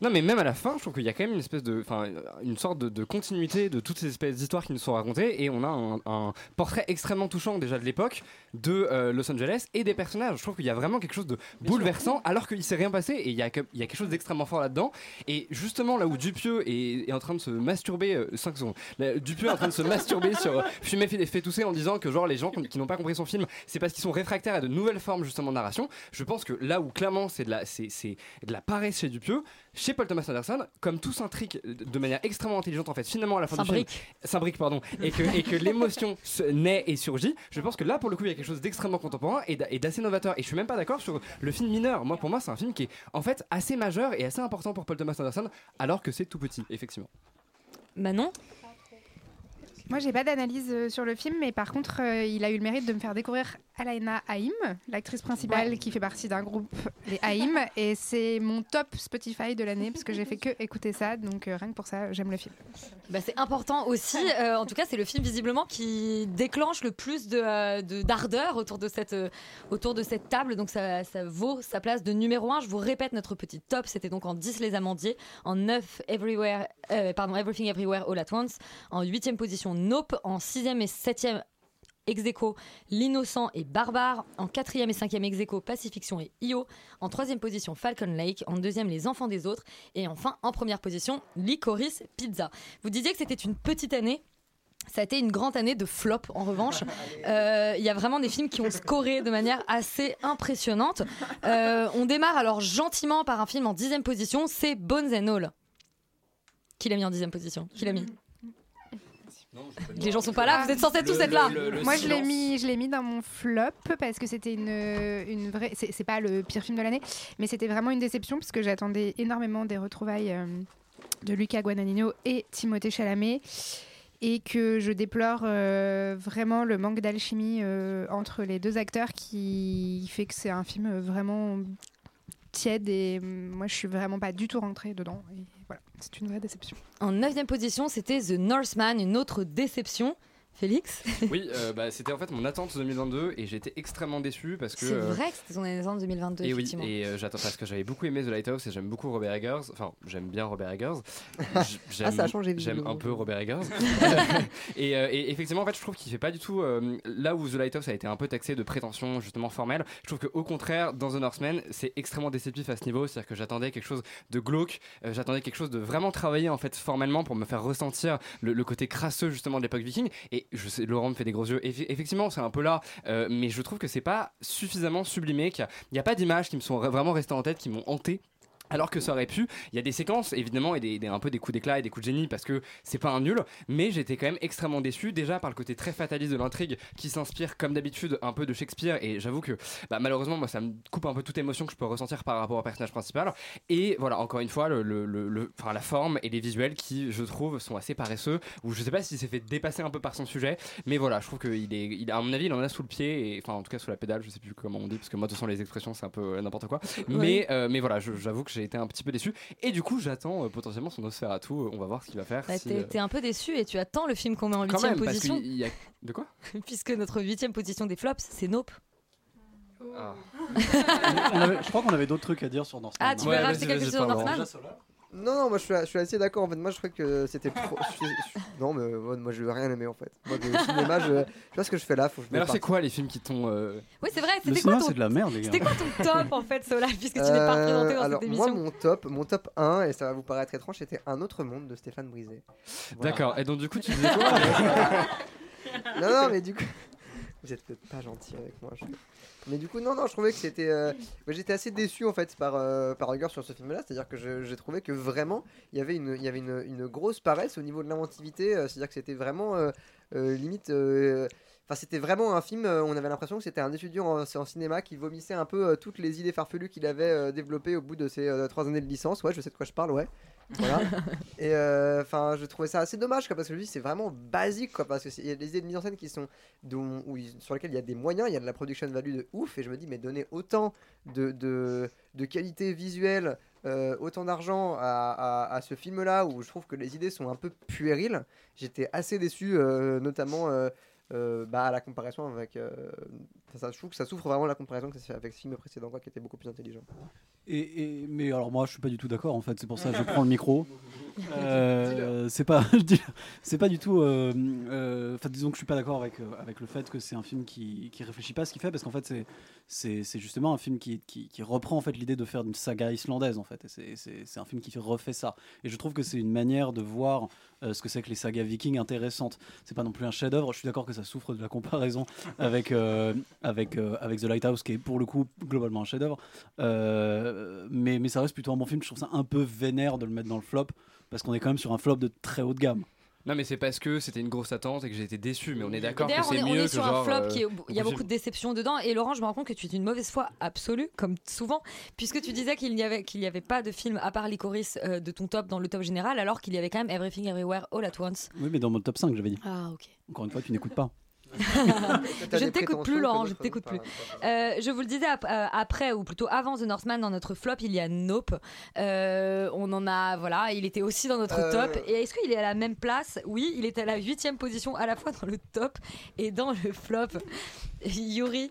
Non, mais même à la fin, je trouve qu'il y a quand même une espèce de, enfin, une sorte de, de continuité de toutes ces espèces d'histoires qui nous sont racontées, et on a un, un portrait extrêmement touchant déjà de l'époque de euh, Los Angeles et des personnages. Je trouve qu'il y a vraiment quelque chose de bouleversant, alors qu'il s'est rien passé, et il y a, que- il y a quelque chose d'extrêmement fort là-dedans. Et justement, là où Dupieux est, est en train de se masturber, 5 secondes, Là, Dupieux est en train de se masturber sur euh, fumer fait, fait tousser en disant que genre les gens qui n'ont pas compris son film, c'est parce qu'ils sont réfractaires à de nouvelles formes justement de narration. Je pense que là où clairement c'est de la, c'est, c'est de la paresse chez Dupieux, chez Paul Thomas Anderson, comme tout s'intrigue de manière extrêmement intelligente en fait, finalement à la fin du film, S'imbrique. pardon, et que, et que l'émotion se naît et surgit. Je pense que là pour le coup il y a quelque chose d'extrêmement contemporain et d'a- et d'assez novateur. Et je suis même pas d'accord sur le film mineur. Moi pour moi c'est un film qui est en fait assez majeur et assez important pour Paul Thomas Anderson, alors que c'est tout petit effectivement. Manon? Moi, j'ai pas d'analyse euh, sur le film, mais par contre, euh, il a eu le mérite de me faire découvrir Alaina Haïm, l'actrice principale qui fait partie d'un groupe, les Haïm, et c'est mon top Spotify de l'année parce que j'ai fait que écouter ça, donc euh, rien que pour ça, j'aime le film. Bah, c'est important aussi. Euh, en tout cas, c'est le film visiblement qui déclenche le plus de, de- d'ardeur autour de cette autour de cette table. Donc ça, ça vaut sa place de numéro 1 Je vous répète notre petit top. C'était donc en 10 les amandiers, en 9 Everywhere, pardon Everything Everywhere All at Once, en 8 position Nope, en 6e et 7e ex aequo, L'innocent et Barbare, en 4e et 5e ex aequo, Pacifiction et Io, en 3e position Falcon Lake, en 2e Les Enfants des Autres, et enfin en première position Licorice Pizza. Vous disiez que c'était une petite année. Ça a été une grande année de flop en revanche. Euh, Il y a vraiment des films qui ont scoré de manière assez impressionnante. Euh, on démarre alors gentiment par un film en dixième position, c'est Bones and All. Qui l'a mis en dixième position? Qui l'a mis? Les gens sont pas là, vous êtes censés tous être là. Moi, je l'ai mis, je l'ai mis dans mon flop parce que c'était une, une vraie. C'est pas le pire film de l'année, mais c'était vraiment une déception parce que j'attendais énormément des retrouvailles euh, de Luca Guadagnino et Timothée Chalamet et que je déplore euh, vraiment le manque d'alchimie euh, entre les deux acteurs qui fait que c'est un film vraiment tiède et euh, moi je suis vraiment pas du tout rentrée dedans c'est une vraie déception En neuvième position, c'était The Northman, une autre déception. Félix Oui, euh, bah, c'était en fait mon attente 2022 et j'étais extrêmement déçu parce que. C'est euh, vrai que c'était son année naissance 2022, Et oui, et euh, j'attends parce que j'avais beaucoup aimé The Lighthouse et j'aime beaucoup Robert Eggers. Enfin, j'aime bien Robert Eggers. J'aime- Ah, ça a changé, J'aime un peu Robert Eggers. et, euh, et effectivement, en fait, je trouve qu'il fait pas du tout là où The Lighthouse a été un peu taxé de prétention justement formelle. Je trouve qu'au contraire, dans The Northman, c'est extrêmement déceptif à ce niveau. C'est-à-dire que j'attendais quelque chose de glauque, j'attendais quelque chose de vraiment travaillé en fait formellement pour me faire ressentir le, le côté crasseux justement de l'époque viking. Et je sais, Laurent me fait des gros yeux. Effe- effectivement, c'est un peu là, euh, mais je trouve que c'est pas suffisamment sublimé, qu'il n'y a, pas d'images qui me sont vraiment restées en tête, qui m'ont hanté. Alors que ça aurait pu, il y a des séquences évidemment et des, des- un peu des coups d'éclat et des coups de génie parce que c'est pas un nul, mais j'étais quand même extrêmement déçu déjà par le côté très fataliste de l'intrigue qui s'inspire comme d'habitude un peu de Shakespeare et j'avoue que bah, malheureusement moi ça me coupe un peu toute émotion que je peux ressentir par rapport au personnage principal. Et voilà encore une fois le, le- le- le- enfin, la forme et les visuels qui je trouve sont assez paresseux ou je sais pas s'il s'est fait dépasser un peu par son sujet mais voilà je trouve qu'il est il, à mon avis il en a sous le pied et enfin en tout cas sous la pédale je sais plus comment on dit parce que moi de toute façon les expressions c'est un peu euh, n'importe quoi. Mais euh, mais voilà j'avoue que j'ai été un petit peu déçu et du coup j'attends euh, potentiellement son Nosferatu euh, on va voir ce qu'il va faire Bah, si, t'es euh, t'es un peu déçu et tu attends le film qu'on met en quand huitième même parce position. qu'il y a de quoi? Puisque notre huitième position des flops, c'est Nope. Ah. On avait- je crois qu'on avait d'autres trucs à dire sur Northman. Ah, tu veux Ouais, rajouter vas-y, quelque vas-y, chose sur pardon. Northman Non, non, moi je suis, je suis assez d'accord en fait. Moi je trouvais que c'était trop. je suis- je- non, mais moi je veux rien aimer en fait. Moi, le cinéma, je, je vois ce que je fais là. Faut que je mais me alors c'est parte. quoi les films qui t'ont euh, Oui, c'est vrai. Le C'était quoi cinéma, ton c'est de la merde, les gars. C'était quoi ton top en fait, Sola, puisque tu n'es pas Euh, présenté dans alors, cette moi, émission mon top, mon top 1, et ça va vous paraître étrange, c'était Un autre monde de Stéphane Brisé. Voilà. d'accord et donc du coup tu disais quoi non, non, mais du coup, vous êtes peut-être pas gentil avec moi. je- Mais du coup, non, non, je trouvais que c'était. euh, moi, J'étais assez déçu en fait par, euh, par rigueur sur ce film-là, c'est-à-dire que j'ai trouvé que vraiment il y avait une, y avait une, une grosse paresse au niveau de l'inventivité, euh, c'est-à-dire que c'était vraiment euh, limite. Enfin, c'était vraiment un film, on avait l'impression que c'était un étudiant en, en cinéma qui vomissait un peu toutes les idées farfelues qu'il avait développées au bout de ses trois années de licence. Ouais, je sais de quoi je parle, ouais. Voilà. Et euh, enfin, je trouvais ça assez dommage, quoi, parce que je dis, c'est vraiment basique, quoi, parce que il y a des idées de mise en scène qui sont dont, où ils- sur lesquelles il y a des moyens, il y a de la production value de ouf, et je me dis, mais donner autant de, de, de qualité visuelle, euh, autant d'argent à, à- à ce film-là, où je trouve que les idées sont un peu puériles, j'étais assez déçu, euh, notamment. Euh, bah, à la comparaison avec. euh, ça, je trouve que ça souffre vraiment de la comparaison que ça avec ce film précédent, quoi, qui était beaucoup plus intelligent. Et, et- mais alors moi je suis pas du tout d'accord en fait c'est pour ça que je prends le micro Euh, c'est pas je dis- c'est pas du tout euh, euh, enfin disons que je suis pas d'accord avec euh, avec le fait que c'est un film qui qui réfléchit pas à ce qu'il fait parce qu'en fait c'est c'est c'est justement un film qui, qui, qui reprend en fait l'idée de faire une saga islandaise en fait et c'est c'est c'est un film qui refait ça et je trouve que c'est une manière de voir euh, ce que c'est que les sagas vikings intéressantes c'est pas non plus un chef d'œuvre je suis d'accord que ça souffre de la comparaison avec euh, avec euh, avec The Lighthouse qui est pour le coup globalement un chef d'œuvre euh, mais, mais ça reste plutôt un bon film. Je trouve ça un peu vénère de le mettre dans le flop parce qu'on est quand même sur un flop de très haut de gamme. Non mais c'est parce que c'était une grosse attente et que j'ai été déçu mais on est d'accord que c'est est, on mieux est que sur genre un flop euh, qui est, il y a beaucoup de beaucoup de déceptions dedans. Et Laurent, je me rends compte que tu es d'une mauvaise foi absolue, comme souvent, puisque tu disais qu'il n'y avait, qu'il n'y avait pas de film à part Licorice euh, de ton top dans le top général, alors qu'il y avait quand même Everything Everywhere All at Once. Oui, mais dans mon top 5, j'avais dit. Ah, ok. Encore une fois, tu n'écoutes pas. Je ne t'écoute plus, Laurent, je ne t'écoute plus. Euh, je vous le disais ap- euh, après, ou plutôt avant The Northman, dans notre flop, il y a Nope. Euh, on en a, voilà, il était aussi dans notre Euh. top. Et est-ce qu'il est à la même place? Oui, il est à la huitième position, à la fois dans le top et dans le flop. Yuri,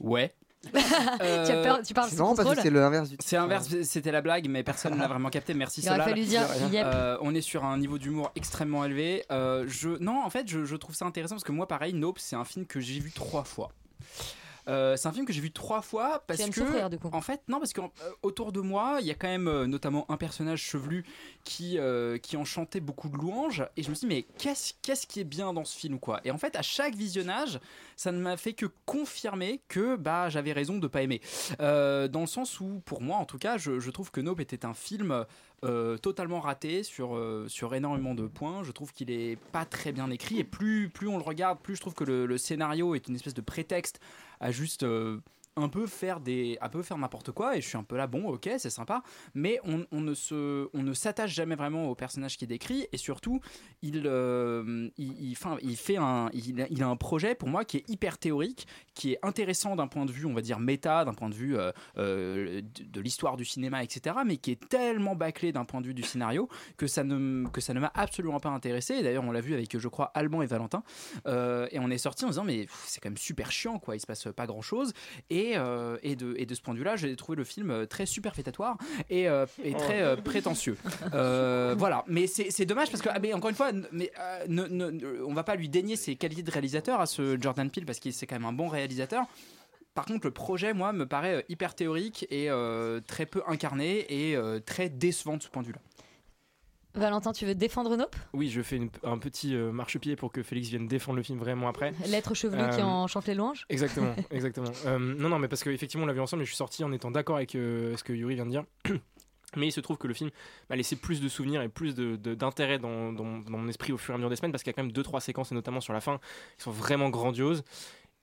ouais tu, as peur- tu parles C'est sous parce que contrôle c'est l'inverse du. C'est inverse, c'était la blague, mais personne ne l'a vraiment capté. Merci Il aurait Solal. fallu dire yep. Euh, on est sur un niveau d'humour extrêmement élevé. Euh, je... Non, en fait, je, je trouve ça intéressant parce que moi, pareil, Nope, c'est un film que j'ai vu trois fois. Euh, c'est un film que j'ai vu trois fois parce aimes que souffrir, du coup. en fait non parce qu'autour de moi il y a quand même euh, notamment un personnage chevelu qui euh, qui en chantait beaucoup de louanges et je me suis dit mais qu'est-ce qu'est-ce qui est bien dans ce film quoi? Et en fait à chaque visionnage ça ne m'a fait que confirmer que bah j'avais raison de pas aimer Euh, dans le sens où pour moi en tout cas je, je trouve que Nope était un film euh, totalement raté sur, euh, sur énormément de points. Je trouve qu'il est pas très bien écrit et plus, plus on le regarde, plus je trouve que le, le scénario est une espèce de prétexte à juste euh, un peu faire des un peu faire n'importe quoi et je suis un peu là bon ok c'est sympa. Mais on, ne se on ne s'attache jamais vraiment au personnage qui est décrit et surtout il euh, il, enfin, il fait un il a, un projet pour moi qui est hyper théorique qui est intéressant d'un point de vue on va dire méta d'un point de vue euh, euh, de, l'histoire du cinéma etc mais qui est tellement bâclé d'un point de vue du scénario que ça ne que ça ne m'a absolument pas intéressé. D'ailleurs on l'a vu avec je crois Alban et Valentin et on est sorti en disant mais c'est quand même super chiant quoi il se passe pas grand chose et, euh, et, de, et de ce point de vue là j'ai trouvé le film euh, très superfétatoire et, euh, et très euh, prétentieux. Voilà. Mais c'est dommage parce que ah, mais encore une fois mais, ne- on va pas lui dénier ses qualités de réalisateur à ce Jordan Peele parce qu'il c'est quand même un bon réalisateur. Par contre, le projet, moi, me paraît hyper théorique et très peu incarné et très décevant de ce point de vue-là. Valentin, tu veux défendre Nope? Oui, je fais une- un petit euh, marchepied pour que Félix vienne défendre le film vraiment après. L'être chevelu qui Euh, en chante les louanges? Exactement, exactement. Euh, non, non, mais parce qu'effectivement, on l'a vu ensemble et je suis sorti en étant d'accord avec ce que Yuri vient de dire. Mais il se trouve que le film m'a laissé plus de souvenirs et plus de- de- d'intérêt dans, dans- dans mon esprit au fur et à mesure des semaines parce qu'il y a quand même deux trois séquences et notamment sur la fin qui sont vraiment grandioses.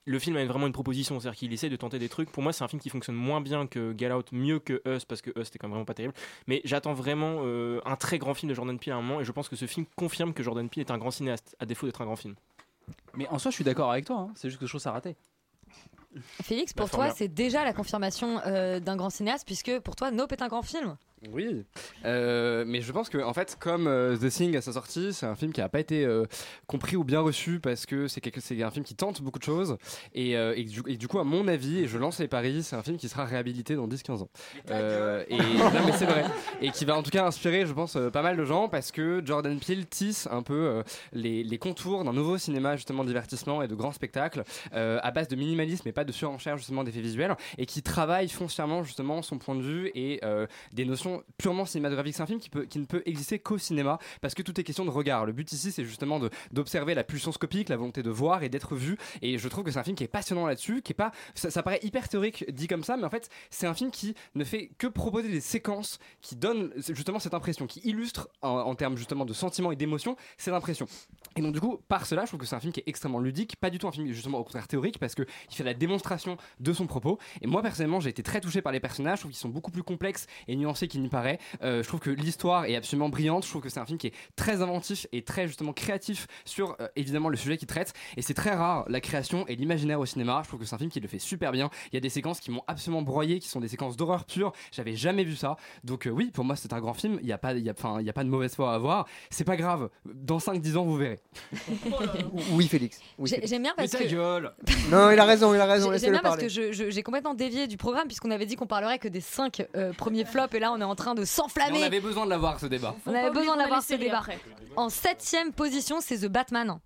Le film a vraiment une proposition, c'est-à-dire qu'il essaie de tenter des trucs. Pour moi, c'est un film qui fonctionne moins bien que Get Out, mieux que Us parce que Us c'était quand même vraiment pas terrible. Mais j'attends vraiment euh, un très grand film de Jordan Peele à un moment et je pense que ce film confirme que Jordan Peele est un grand cinéaste à défaut d'être un grand film. Mais en soi, je suis d'accord avec toi, hein. c'est juste que je trouve ça raté. Félix, pour Bah, toi, c'est déjà la confirmation euh, d'un grand cinéaste, puisque pour toi, Nope est un grand film. Oui, Euh, mais je pense que en fait, comme euh, The Thing à sa sortie, c'est un film qui n'a pas été euh, compris ou bien reçu parce que c'est quelque- c'est un film qui tente beaucoup de choses. Et, et, du, et du coup, à mon avis, et je lance les paris, c'est un film qui sera réhabilité dans 10-15 ans. Et non, mais c'est vrai, et qui va en tout cas inspirer, je pense, pas mal de gens parce que Jordan Peele tisse un peu les, les contours d'un nouveau cinéma justement de divertissement et de grands spectacles à base de minimalisme et pas de surenchère justement d'effets visuels et qui travaille foncièrement justement son point de vue et des notions purement cinématographiques. C'est un film qui, ne peut exister qu'au cinéma parce que tout est question de regard. Le but ici, c'est justement d'observer la pulsion scopique, la volonté de voir et d'être vu. Et je trouve que c'est un film qui est passionnant là-dessus, qui est pas, ça, paraît hyper théorique dit comme ça, mais en fait, c'est un film qui ne fait que proposer des séquences qui donnent justement cette impression, qui illustrent en, termes justement de sentiments et d'émotions cette impression. Et donc du coup, par cela, je trouve que c'est un film qui est extrêmement ludique, pas du tout un film justement au contraire théorique, parce que il fait la démonstration de son propos. Et moi personnellement, j'ai été très touché par les personnages. Je trouve qu'ils sont beaucoup plus complexes et nuancés qu'il n'y paraît. Euh, je trouve que l'histoire est absolument brillante. Je trouve que c'est un film qui est très inventif et très justement créatif sur euh, évidemment le sujet qu'il traite. Et c'est très rare la création et l'imaginaire au cinéma. Je trouve que c'est un film qui le fait super bien. Il y a des séquences qui m'ont absolument broyé, qui sont des séquences d'horreur pure. J'avais jamais vu ça. Donc euh, oui, pour moi c'est un grand film. Il n'y a pas, il y a, enfin, il y a pas de mauvaise foi à avoir. C'est pas grave. Dans 5-10 ans, vous verrez. Oui, Félix. Oui, J'ai- Félix. J'aime bien parce que. Non, il a raison, il a raison. J'aime bien parce que j'ai complètement dévié du programme puisqu'on avait dit qu'on parlerait que des 5 premiers flops et là on est en train de s'enflammer. on avait besoin de l'avoir ce débat. On avait besoin d'avoir les ce débat. après. En septième position, c'est The Batman.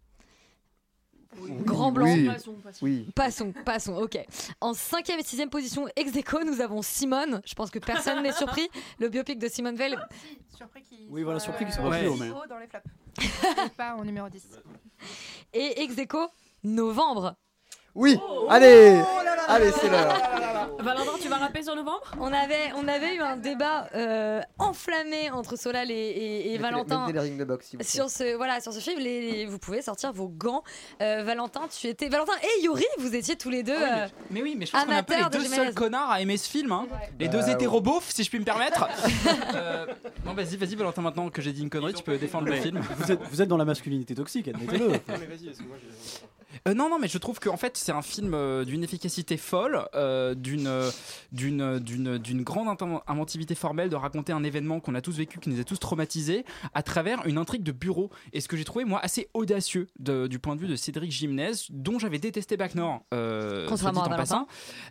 Grand blanc. Oui. Passons, passons. Oui. Passons, passons, ok. En cinquième et sixième position, ex aequo, nous avons Simone. Je pense que personne n'est surpris. Le biopic de Simone Veil. Surpris qu'il Oui, voilà, surpris qu'il soit dans les flops. pas en numéro 10. Et ex aequo, novembre. Oui, allez, allez, c'est l'heure. Valentin, tu vas rapper sur novembre? On avait, on avait eu un débat euh, enflammé entre Solal et, et- et Valentin. de boxe, s'il vous. Sur ce, voilà, sur ce film, les- les- vous pouvez sortir vos gants. Euh, Valentin, tu étais. Valentin et Yuri, vous étiez tous les deux. euh, Mais oui, mais je pense qu'on est un peu les de deux seuls connards à aimer ce film. hein. Les deux Bah, hétéroboufs, si je puis me permettre. Euh, non, vas-y, vas-y, Valentin, maintenant que j'ai dit une connerie, tu peux défendre le film. Vous êtes, vous êtes dans la masculinité toxique, admettez-le. Euh, non, non, mais je trouve qu'en fait, c'est un film euh, d'une efficacité folle, euh, d'une, d'une, d'une, d'une grande inventivité formelle de raconter un événement qu'on a tous vécu, qui nous a tous traumatisés, à travers une intrigue de bureau. Et ce que j'ai trouvé, moi, assez audacieux de- du point de vue de Cédric Gimnès, dont j'avais détesté Bac Nord, Contrairement à en Valentin.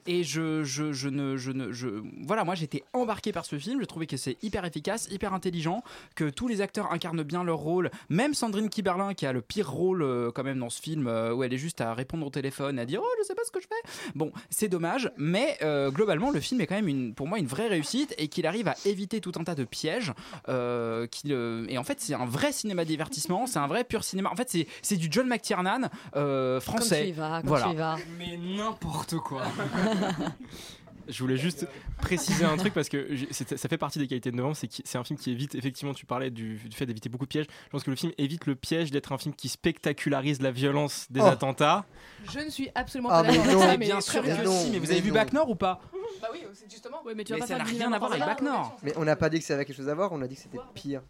Et je, je, je ne, je ne, je, voilà, moi, j'étais embarqué par ce film. Je trouvais que c'est hyper efficace, hyper intelligent, que tous les acteurs incarnent bien leur rôle. Même Sandrine Kiberlin, qui a le pire rôle quand même dans ce film, où elle est juste à répondre au téléphone, à dire oh je sais pas ce que je fais. Bon, c'est dommage, mais euh, globalement le film est quand même une, pour moi une vraie réussite et qu'il arrive à éviter tout un tas de pièges. euh, qu'il, euh, et en fait c'est un vrai cinéma divertissement, c'est un vrai pur cinéma. En fait c'est, c'est du John McTiernan euh, Comme français. tu y vas, comme voilà. tu y vas. Mais n'importe quoi. Je voulais juste préciser un truc parce que ça fait partie des qualités de novembre, c'est que c'est un film qui évite, effectivement, tu parlais du, du fait d'éviter beaucoup de pièges. Je pense que le film évite le piège d'être un film qui spectacularise la violence des Oh. attentats. Je ne suis absolument Ah, pas d'accord avec ça, mais bien sûr que si, mais vous avez vu. Bac Nord ou pas? Bah oui, c'est justement. Ouais, mais tu Mais vas pas ça n'a rien à voir avec Bac Nord. Mais on n'a pas dit que ça avait quelque chose à voir, on a dit que c'était pire.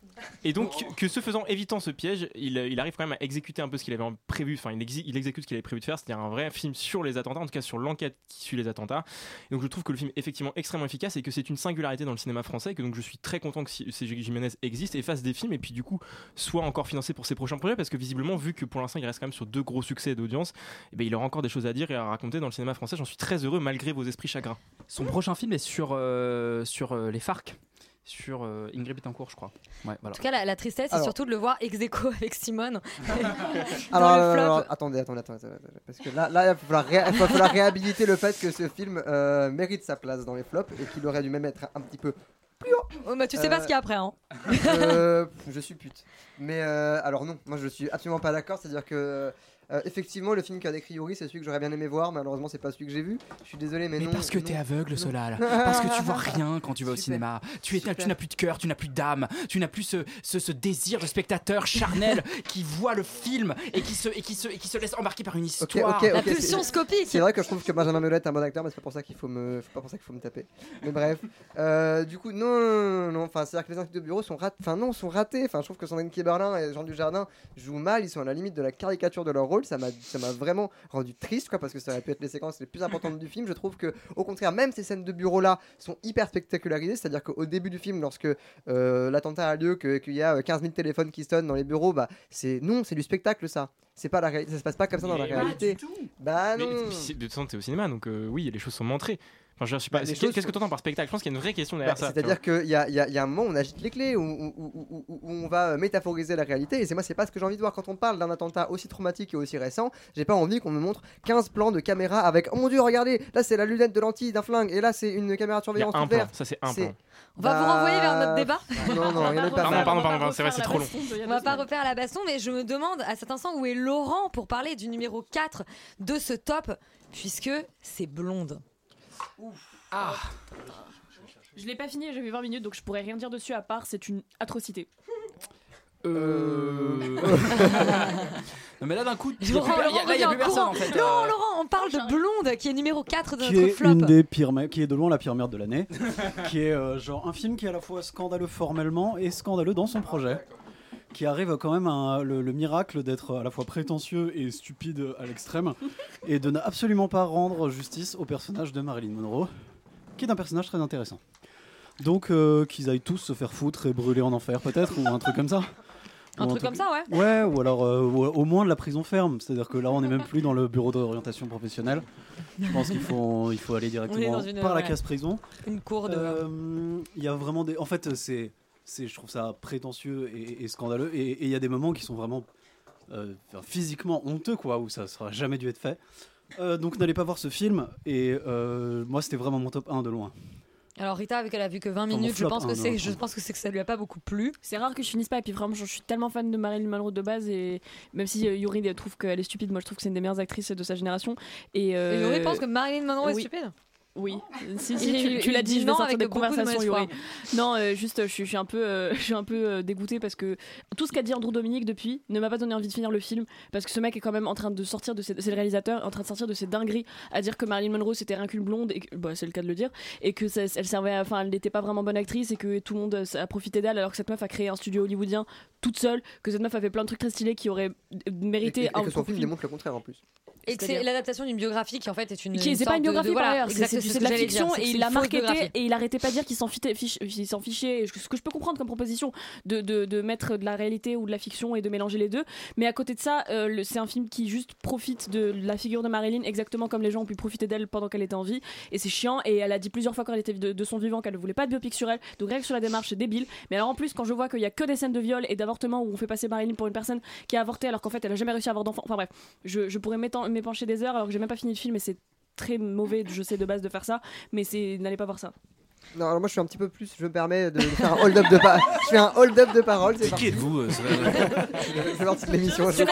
Et donc, que ce faisant, évitant ce piège, il, il arrive quand même à exécuter un peu ce qu'il avait prévu, enfin, il, exé- il exécute ce qu'il avait prévu de faire, c'est-à-dire un vrai film sur les attentats, en tout cas sur l'enquête qui suit les attentats. Et donc, je trouve que le film est effectivement extrêmement efficace et que c'est une singularité dans le cinéma français, et que donc je suis très content que C- Cédric Jiménez existe et fasse des films, et puis du coup, soit encore financé pour ses prochains projets, parce que visiblement, vu que pour l'instant, il reste quand même sur deux gros succès d'audience, eh ben, il aura encore des choses à dire et à raconter dans le cinéma français. J'en suis très heureux, malgré vos esprits chagrins. Son prochain film est sur, euh, sur euh, les FARC, sur euh, Ingrid Betancourt, je crois. Ouais, voilà. En tout cas, la, la tristesse, c'est surtout de le voir ex aequo avec Simone. Alors, alors, attendez, attendez, attendez, parce que là, là, il va falloir, ré- il va falloir réhabiliter le fait que ce film euh, mérite sa place dans les flops et qu'il aurait dû même être un petit peu Oh, bah, tu sais pas Euh, ce qu'il y a après. Hein. Euh, je suis pute. Mais euh, alors non, moi je suis absolument pas d'accord. C'est-à-dire que euh, effectivement le film qu'a décrit Yuri, c'est celui que j'aurais bien aimé voir. Malheureusement, c'est pas celui que j'ai vu. Je suis désolé, mais, Mais non. parce que t'es aveugle, Non. Solal. Parce que tu vois rien quand tu vas au cinéma. Tu es- tu n'as plus de cœur, tu n'as plus d'âme, tu n'as plus ce, ce, ce désir de spectateur charnel qui voit le film et qui se, et qui se, et qui se laisse embarquer par une histoire. ok, ok, c'est- C'est vrai que je trouve que Benjamin Biolay est un bon acteur, mais c'est pas pour ça qu'il faut me, c'est pas pour ça qu'il faut me taper. Mais bref, Euh, du coup, non, non, non, non, enfin, c'est-à-dire que les invités de bureau sont ratés, enfin non, sont ratés. Enfin, je trouve que Sandrine Kiberlin et Jean Dujardin jouent mal, ils sont à la limite de la caricature de leur rôle. Ça m'a, ça m'a vraiment rendu triste, quoi, parce que ça aurait pu être les séquences les plus importantes du film. Je trouve que, au contraire, même ces scènes de bureau là sont hyper spectacularisées. C'est-à-dire qu'au début du film, lorsque euh, l'attentat a lieu, que- qu'il y a euh, 15 000 téléphones qui sonnent dans les bureaux, bah, c'est non, c'est du spectacle ça. C'est pas la réalité, ça se passe pas comme ça dans la Mais pas réalité. Bah Mais non. c'est- de toute façon, t'es au cinéma, donc euh, oui, les choses sont montrées. Enfin, je sais pas. Bah, Qu'est-ce que tu entends par spectacle? Je pense qu'il y a une vraie question Bah, derrière ça. tu C'est-à-dire qu'il y a, y a- y a un moment où on agite les clés, où, où- où- où- où on va euh, métaphoriser la réalité. Et c'est moi, c'est pas ce que j'ai envie de voir quand on parle d'un attentat aussi traumatique et aussi récent. J'ai pas envie qu'on me montre 15 plans de caméra avec Oh mon dieu, regardez, là c'est la lunette de lentille d'un flingue, et là c'est une caméra de surveillance un plan, ça c'est un plan. On va vous renvoyer vers notre débat Non, non, il y en a pas pardon, pardon, pardon, c'est vrai, c'est trop long. On va pas refaire la baston, mais je me demande à cet instant où est Laurent pour parler du numéro 4 de ce top, puisque c'est blonde. Ah. Je l'ai pas fini, j'ai vu 20 minutes, donc je pourrais rien dire dessus à part c'est une atrocité. Euh... non mais là d'un coup, il y a Laurent, plus- il y a- là il y a plus revient personne en fait. Non, euh. Laurent, on parle de blonde qui est numéro 4 de qui notre est flop. une des pires qui est de loin la pire merde de l'année, qui est euh, genre un film qui est à la fois scandaleux formellement et scandaleux dans son projet, qui arrive quand même à le, le miracle d'être à la fois prétentieux et stupide à l'extrême, et de absolument pas rendre justice au personnage de Marilyn Monroe, qui est un personnage très intéressant. Donc euh, qu'ils aillent tous se faire foutre et brûler en enfer peut-être, ou un truc comme ça. Un truc comme ça, ouais. Ouais, ou alors euh, ou- au moins de la prison ferme. C'est-à-dire que là, on n'est même plus dans le bureau d'orientation professionnelle. Je pense qu'il faut, il faut aller directement une- par la ouais. case prison. Une cour de. Euh, Il y a vraiment des. En fait, c'est, c'est, je trouve ça prétentieux et, et scandaleux. Et il y a des moments qui sont vraiment euh, physiquement honteux, quoi, où ça sera jamais dû être fait. Euh, donc n'allez pas voir ce film. Et euh, moi, c'était vraiment mon top 1 de loin. Alors Rita, vu qu'elle a vu que 20 Enfin, mon minutes, je pense que hein, c'est, non. je pense que c'est que ça lui a pas beaucoup plu. C'est rare que je finisse pas, et puis vraiment, je suis tellement fan de Marilyn Monroe de base, et même si euh, Yuri trouve qu'elle est stupide, moi je trouve que c'est une des meilleures actrices de sa génération. Et, euh, Et Yuri pense que Marilyn Monroe est oui. stupide? Oui, si, Il- si, tu, l'as dit je vais non sortir des de conversations. Non, euh, juste, je, suis- je suis un peu, euh, je suis un peu euh, dégoûtée parce que tout ce qu'a dit Andrew Dominique depuis ne m'a pas donné envie de finir le film parce que ce mec est quand même en train de sortir de ses, c'est le réalisateur, en train de sortir de ses dingueries à dire que Marilyn Monroe c'était rien qu'une blonde et que, bah, c'est le cas de le dire et que ça- elle servait, enfin, elle n'était pas vraiment bonne actrice et que tout le monde a profité d'elle alors que cette meuf a créé un studio hollywoodien toute seule, que cette meuf a fait plein de trucs très stylés qui auraient mérité Et, et un que son film film. démontre le contraire en plus. Et que c'est l'adaptation d'une biographie qui en fait est une. qui une c'est pas une de- biographie de- par voilà, ailleurs, c'est c'est- de la dire, fiction et il l'a marketé et il arrêtait pas de dire qu'il s'en fichait, fichait, ce que je peux comprendre comme proposition de, de, de mettre de la réalité ou de la fiction et de mélanger les deux. Mais à côté de ça, euh, c'est un film qui juste profite de la figure de Marilyn exactement comme les gens ont pu profiter d'elle pendant qu'elle était en vie. Et c'est chiant. Et elle a dit plusieurs fois quand elle était de, de son vivant qu'elle ne voulait pas de biopic sur elle. Donc rien que sur la démarche, c'est débile. Mais alors en plus, quand je vois qu'il y a que des scènes de viol et d'avortement où on fait passer Marilyn pour une personne qui a avorté alors qu'en fait elle a jamais réussi à avoir d'enfant. Enfin bref, je, je pourrais m'épancher des heures alors que j'ai même pas fini le film et c'est très mauvais, je sais de base de faire ça, mais c'est n'allez pas voir ça. Non, alors moi je suis un petit peu plus, je me permets de, de faire un hold-up de parole. Je fais un hold-up de parole. C'est Qui êtes-vous euh, Je de l'émission, je Je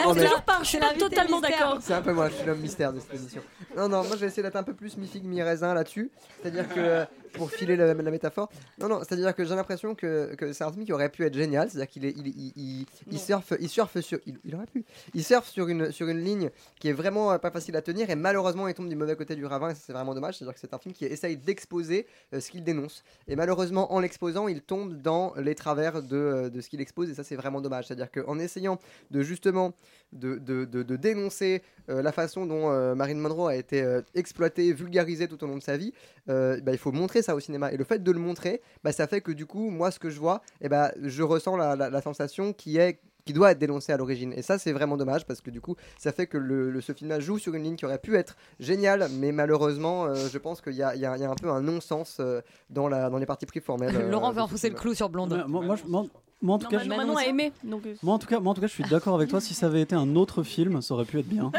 je suis pas totalement d'accord. C'est un peu moi, je suis l'homme mystère de cette émission. Non, non, moi je vais essayer d'être un peu plus mi-figue, mi-raisin là-dessus. C'est-à-dire que, pour filer la, la métaphore, non, non, c'est-à-dire que j'ai l'impression que, que c'est un qui aurait pu être génial. C'est-à-dire qu'il est, il, il, il, il surfe, il surfe sur. Il, il aurait pu. Il surfe sur une, sur une ligne qui est vraiment pas facile à tenir et malheureusement il tombe du mauvais côté du ravin et c'est vraiment dommage. C'est-à-dire que c'est un film qui essaye d'exposer euh, ce qu'il dénonce. Et malheureusement, en l'exposant, il tombe dans les travers de, euh, de ce qu'il expose et ça, c'est vraiment dommage. C'est-à-dire qu'en essayant de justement de, de, de- de dénoncer euh, la façon dont euh, Marilyn Monroe a été exploitée, vulgarisée tout au long de sa vie, bah, il faut montrer ça au cinéma. Et le fait de le montrer, bah, ça fait que du coup, moi, ce que je vois, eh bah, je ressens la, la- la sensation qui est qui doit être dénoncée à l'origine. Et ça, c'est vraiment dommage parce que du coup, ça fait que le, le- ce film-là joue sur une ligne qui aurait pu être géniale, mais malheureusement, euh, je pense qu'il y a, y y un peu un non-sens euh, dans, les parties pris formelles. euh, Laurent veut ce enfoncer le clou sur Blonde. Moi, moi, je- moi- moi, en tout Non, cas, Manon, Manon a aimé. Donc, Moi en, tout cas, moi, en tout cas, je suis d'accord avec toi. Si ça avait été un autre film, ça aurait pu être bien.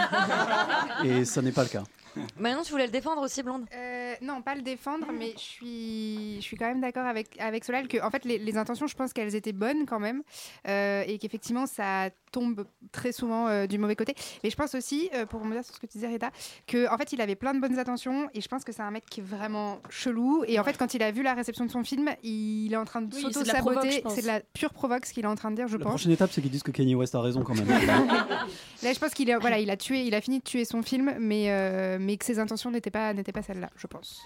Et ça n'est pas le cas. Maintenant, tu voulais le défendre aussi, Blonde? Euh, non, pas le défendre, mais je suis, je suis quand même d'accord avec, avec Solal que en fait, les, les intentions, je pense qu'elles étaient bonnes quand même, euh, et qu'effectivement, ça tombe très souvent euh, du mauvais côté. Mais je pense aussi, euh, pour rebondir sur ce que tu disais, Rita, que en fait, il avait plein de bonnes intentions, et je pense que c'est un mec qui est vraiment chelou. Et en fait, quand il a vu la réception de son film, il est en train de Oui, la s'auto-saboter. C'est de la pure provoque ce qu'il est en train de dire, je La pense. prochaine étape, c'est qu'ils disent que Kanye West a raison quand même. Là, je pense qu'il voilà, il a tué, il a fini de tuer son film, mais, euh, mais que ses intentions n'étaient pas, n'étaient pas celles-là, je pense.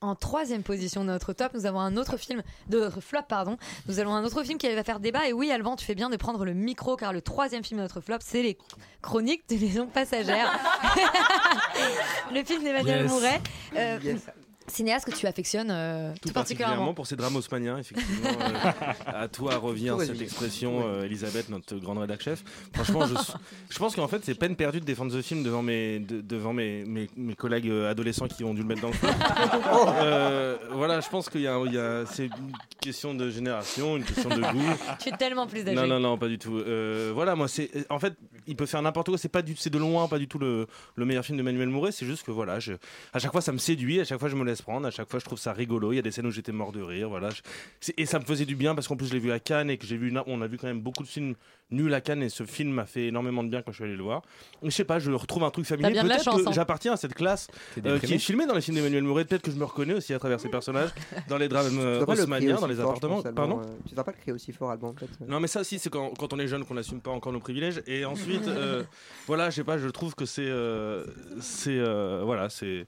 En troisième position de notre top, nous avons un autre film, de notre flop, pardon. Nous avons un autre film qui va faire débat. Et oui, Alban, tu fais bien de prendre le micro, car le troisième film de notre flop, c'est les Chroniques de Liaison passagère. le film d'Emmanuel Yes. Mouret. Euh, Yes. Cinéaste que tu affectionnes euh, tout, Tout particulièrement. particulièrement pour ces drames haussmanniens, effectivement. euh, à toi revient cette expression, euh, Elisabeth, notre grande rédac chef. Franchement, je, je pense qu'en fait, c'est peine perdue de défendre ce film devant mes, de- devant mes, mes, mes collègues euh, adolescents qui ont dû le mettre dans le. Euh, voilà, je pense qu'il y a, il y a- c'est une question de génération, une question de goût. Tu es tellement plus âgé. Non, non, non, pas du tout. Euh, voilà, moi, c'est. En fait, il peut faire n'importe quoi. C'est pas du, c'est de loin pas du tout le, le meilleur film de Manuel Mouret. C'est juste que voilà, je, à chaque fois, ça me séduit. À chaque fois, je me laisse prendre. À chaque fois, je trouve ça rigolo. Il y a des scènes où j'étais mort de rire. Voilà. Et ça me faisait du bien parce qu'en plus, je l'ai vu à Cannes et que j'ai vu. une- On a vu quand même beaucoup de films nuls à Cannes et ce film m'a fait énormément de bien quand je suis allé le voir. Je sais pas, je retrouve un truc familier. Peut-être que hein. j'appartiens à cette classe euh, qui est filmée dans les films d'Emmanuel Mouret. Peut-être que je me reconnais aussi à travers ces personnages dans les drames euh, le haussmanniens, dans les fort, appartements. pense, Pardon euh, Tu dois pas le crier aussi fort, Alban, peut-être. non, mais ça aussi, c'est quand, quand on est jeune qu'on n'assume pas encore nos privilèges. Et ensuite, euh, voilà, je sais pas, je trouve que c'est. euh, c'est. euh, voilà, c'est.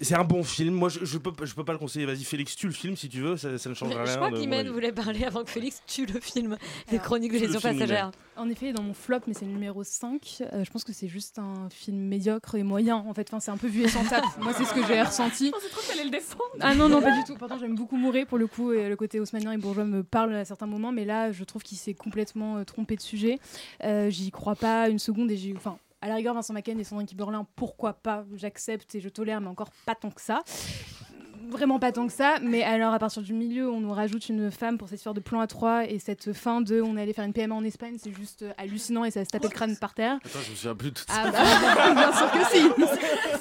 C'est un bon film. Moi, je, je peux, je peux pas le conseiller. Vas-y, Félix, tu le film si tu veux. Ça, ça ne changera Mais rien. je crois qu'Imen voulait parler avant que Félix tue le film des Chroniques de Gestion passagère. En effet, dans mon flop, mais c'est le numéro 5, euh, je pense que c'est juste un film médiocre et moyen. En fait, enfin, c'est un peu vu et sans tape. Moi, c'est ce que j'ai ressenti. Je pensais trop qu'elle allait le défendre. Ah non, non, pas du tout. Pourtant, j'aime beaucoup Mouret pour le coup, et le côté haussmannien et bourgeois me parle à certains moments, mais là, je trouve qu'il s'est complètement euh, trompé de sujet. Euh, J'y crois pas une seconde et j'ai. Enfin, à la rigueur, Vincent Macken et Sandrine Kiberlin, pourquoi pas J'accepte et je tolère, mais encore pas tant que ça. Vraiment pas tant que ça, mais alors à partir du milieu, on nous rajoute une femme pour cette histoire de plan à 3 et cette fin de on est allé faire une PMA en Espagne, c'est juste euh, hallucinant et ça se taper le crâne par terre. Attends, je me souviens plus de tout Ah ça. bah, bien sûr que si.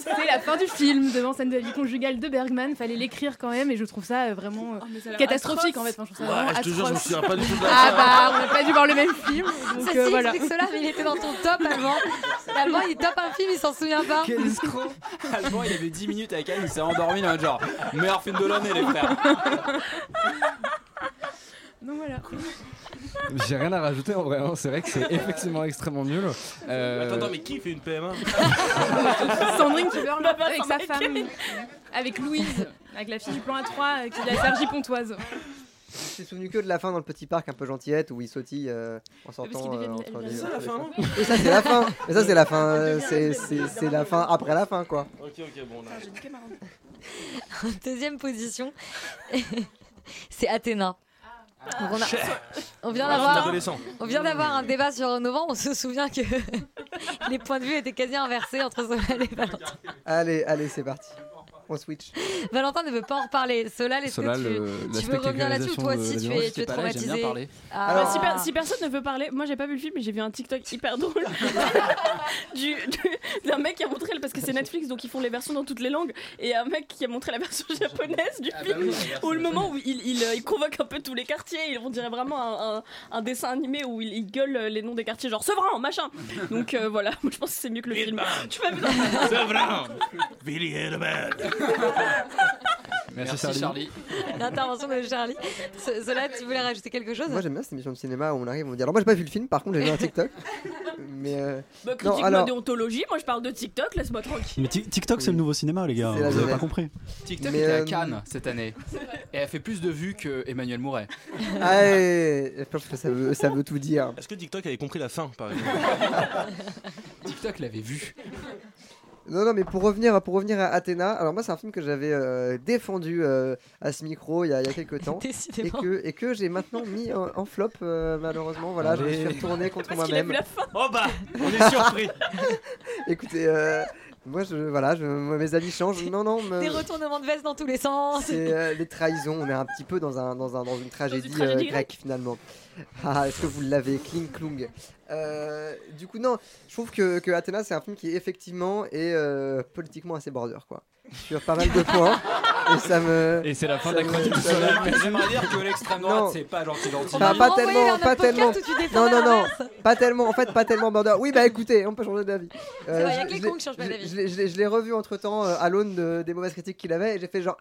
C'est la fin du film, devant scène de la vie conjugale de Bergman. Fallait l'écrire quand même, et je trouve ça euh, vraiment euh, ça l'air catastrophique atroce. en fait. Enfin, je trouve ça Ouais, vraiment je te jure, je me souviens pas du tout de la Ah fin. bah, on n'a pas dû voir le même film. Donc Ceci euh, voilà. explique cela, mais il était dans ton top avant. Avant, il top un film, il s'en souvient pas. Quel escroc Alban, il avait 10 minutes avec elle, il s'est endormi dans le genre meilleur film de l'année, les frères. Donc voilà. J'ai rien à rajouter en vrai, hein. c'est vrai que c'est effectivement extrêmement nul. Euh, Attends, attends, mais qui fait une PMA Sandrine qui meurt bah, avec sa femme, avec Louise, avec la fille du plan A3 euh, qui est à Sergi Pontoise. Je me suis souvenu que de la fin dans le petit parc un peu gentillette où il sautille euh, en sortant euh, entre les. Ça, la fin, non Oui, ça c'est la fin. Mais ça c'est la fin. c'est la fin après la fin quoi. Ok, ok, bon, là. En deuxième position, c'est Athéna. Donc on, a- on vient Ah, d'avoir, on vient d'avoir un débat sur novembre. On se souvient que les points de vue étaient quasi inversés entre Solal et Valentin. Allez, allez, c'est parti. On switch. Valentin ne veut pas en reparler. Solal, est-ce Solal, que tu, le- tu veux revenir là-dessus ou toi aussi de tu es, tu es là, traumatisé. Ah. Alors, si, per- si personne ne veut parler, moi j'ai pas vu le film, mais j'ai vu un TikTok hyper drôle du, du- d'un mec qui a montré, parce que c'est Netflix, donc ils font les versions dans toutes les langues, et un mec qui a montré la version japonaise du Ah bah film, oui, où le moment où il, il, euh, il convoque un peu tous les quartiers, on dirait vraiment un, un- un dessin animé où il, il gueule euh, les noms des quartiers, genre Sevran, machin. Donc euh, voilà, moi je pense que c'est mieux que le film. Tu m'as vu dans- Sevran Billy Hellman Merci, Charlie. L'intervention de Charlie. Ce- Solal, tu voulais rajouter quelque chose Moi j'aime bien cette émission de cinéma où on arrive, on dit alors moi j'ai pas vu le film, par contre j'ai vu un TikTok. Mais euh, Bah, non, critique alors ma déontologie, moi je parle de TikTok, laisse-moi tranquille. Mais Tik- TikTok, c'est le nouveau cinéma, les gars. Vous avez pas compris. TikTok Mais, était à euh, Cannes cette année et elle fait plus de vues que Emmanuel Mouret. ah, ouais, je pense que ça veut, ça veut tout dire. Est-ce que TikTok avait compris la fin, par exemple? TikTok l'avait vu. Non, non, mais pour revenir, pour revenir à Athéna, alors moi, c'est un film que j'avais euh, défendu euh, à ce micro il y a, il y a quelques temps. et Décidément. que, et que j'ai maintenant mis en, en flop, euh, malheureusement. Voilà, je me suis retourné contre moi-même. Oh bah, on est surpris Écoutez, euh, moi, je, voilà, je, moi, mes avis changent. Non, non, me- Des retournements de veste dans tous les sens. c'est euh, les trahisons. On est un petit peu dans, un, dans, un, dans une tragédie, tragédie euh, grecque, finalement. Ah, est-ce que vous l'avez? Kling Klung. Euh, du coup, non, je trouve que, que Athéna, c'est un film qui effectivement est euh, politiquement assez border, quoi. Sur pas mal de points. et ça me. Et c'est la fin de la chronique du soleil. J'aimerais dire que l'extrême Non. droite c'est pas gentil gentil. Enfin, va pas tellement, pas tellement. Non, non, non, pas tellement. En fait, pas tellement border. Oui, bah écoutez, on peut changer d'avis. Euh, C'est vrai, y a je- que les cons qui changent pas d'avis. Je l'ai- je revu entre temps à l'aune de- des mauvaises critiques qu'il avait et j'ai fait genre.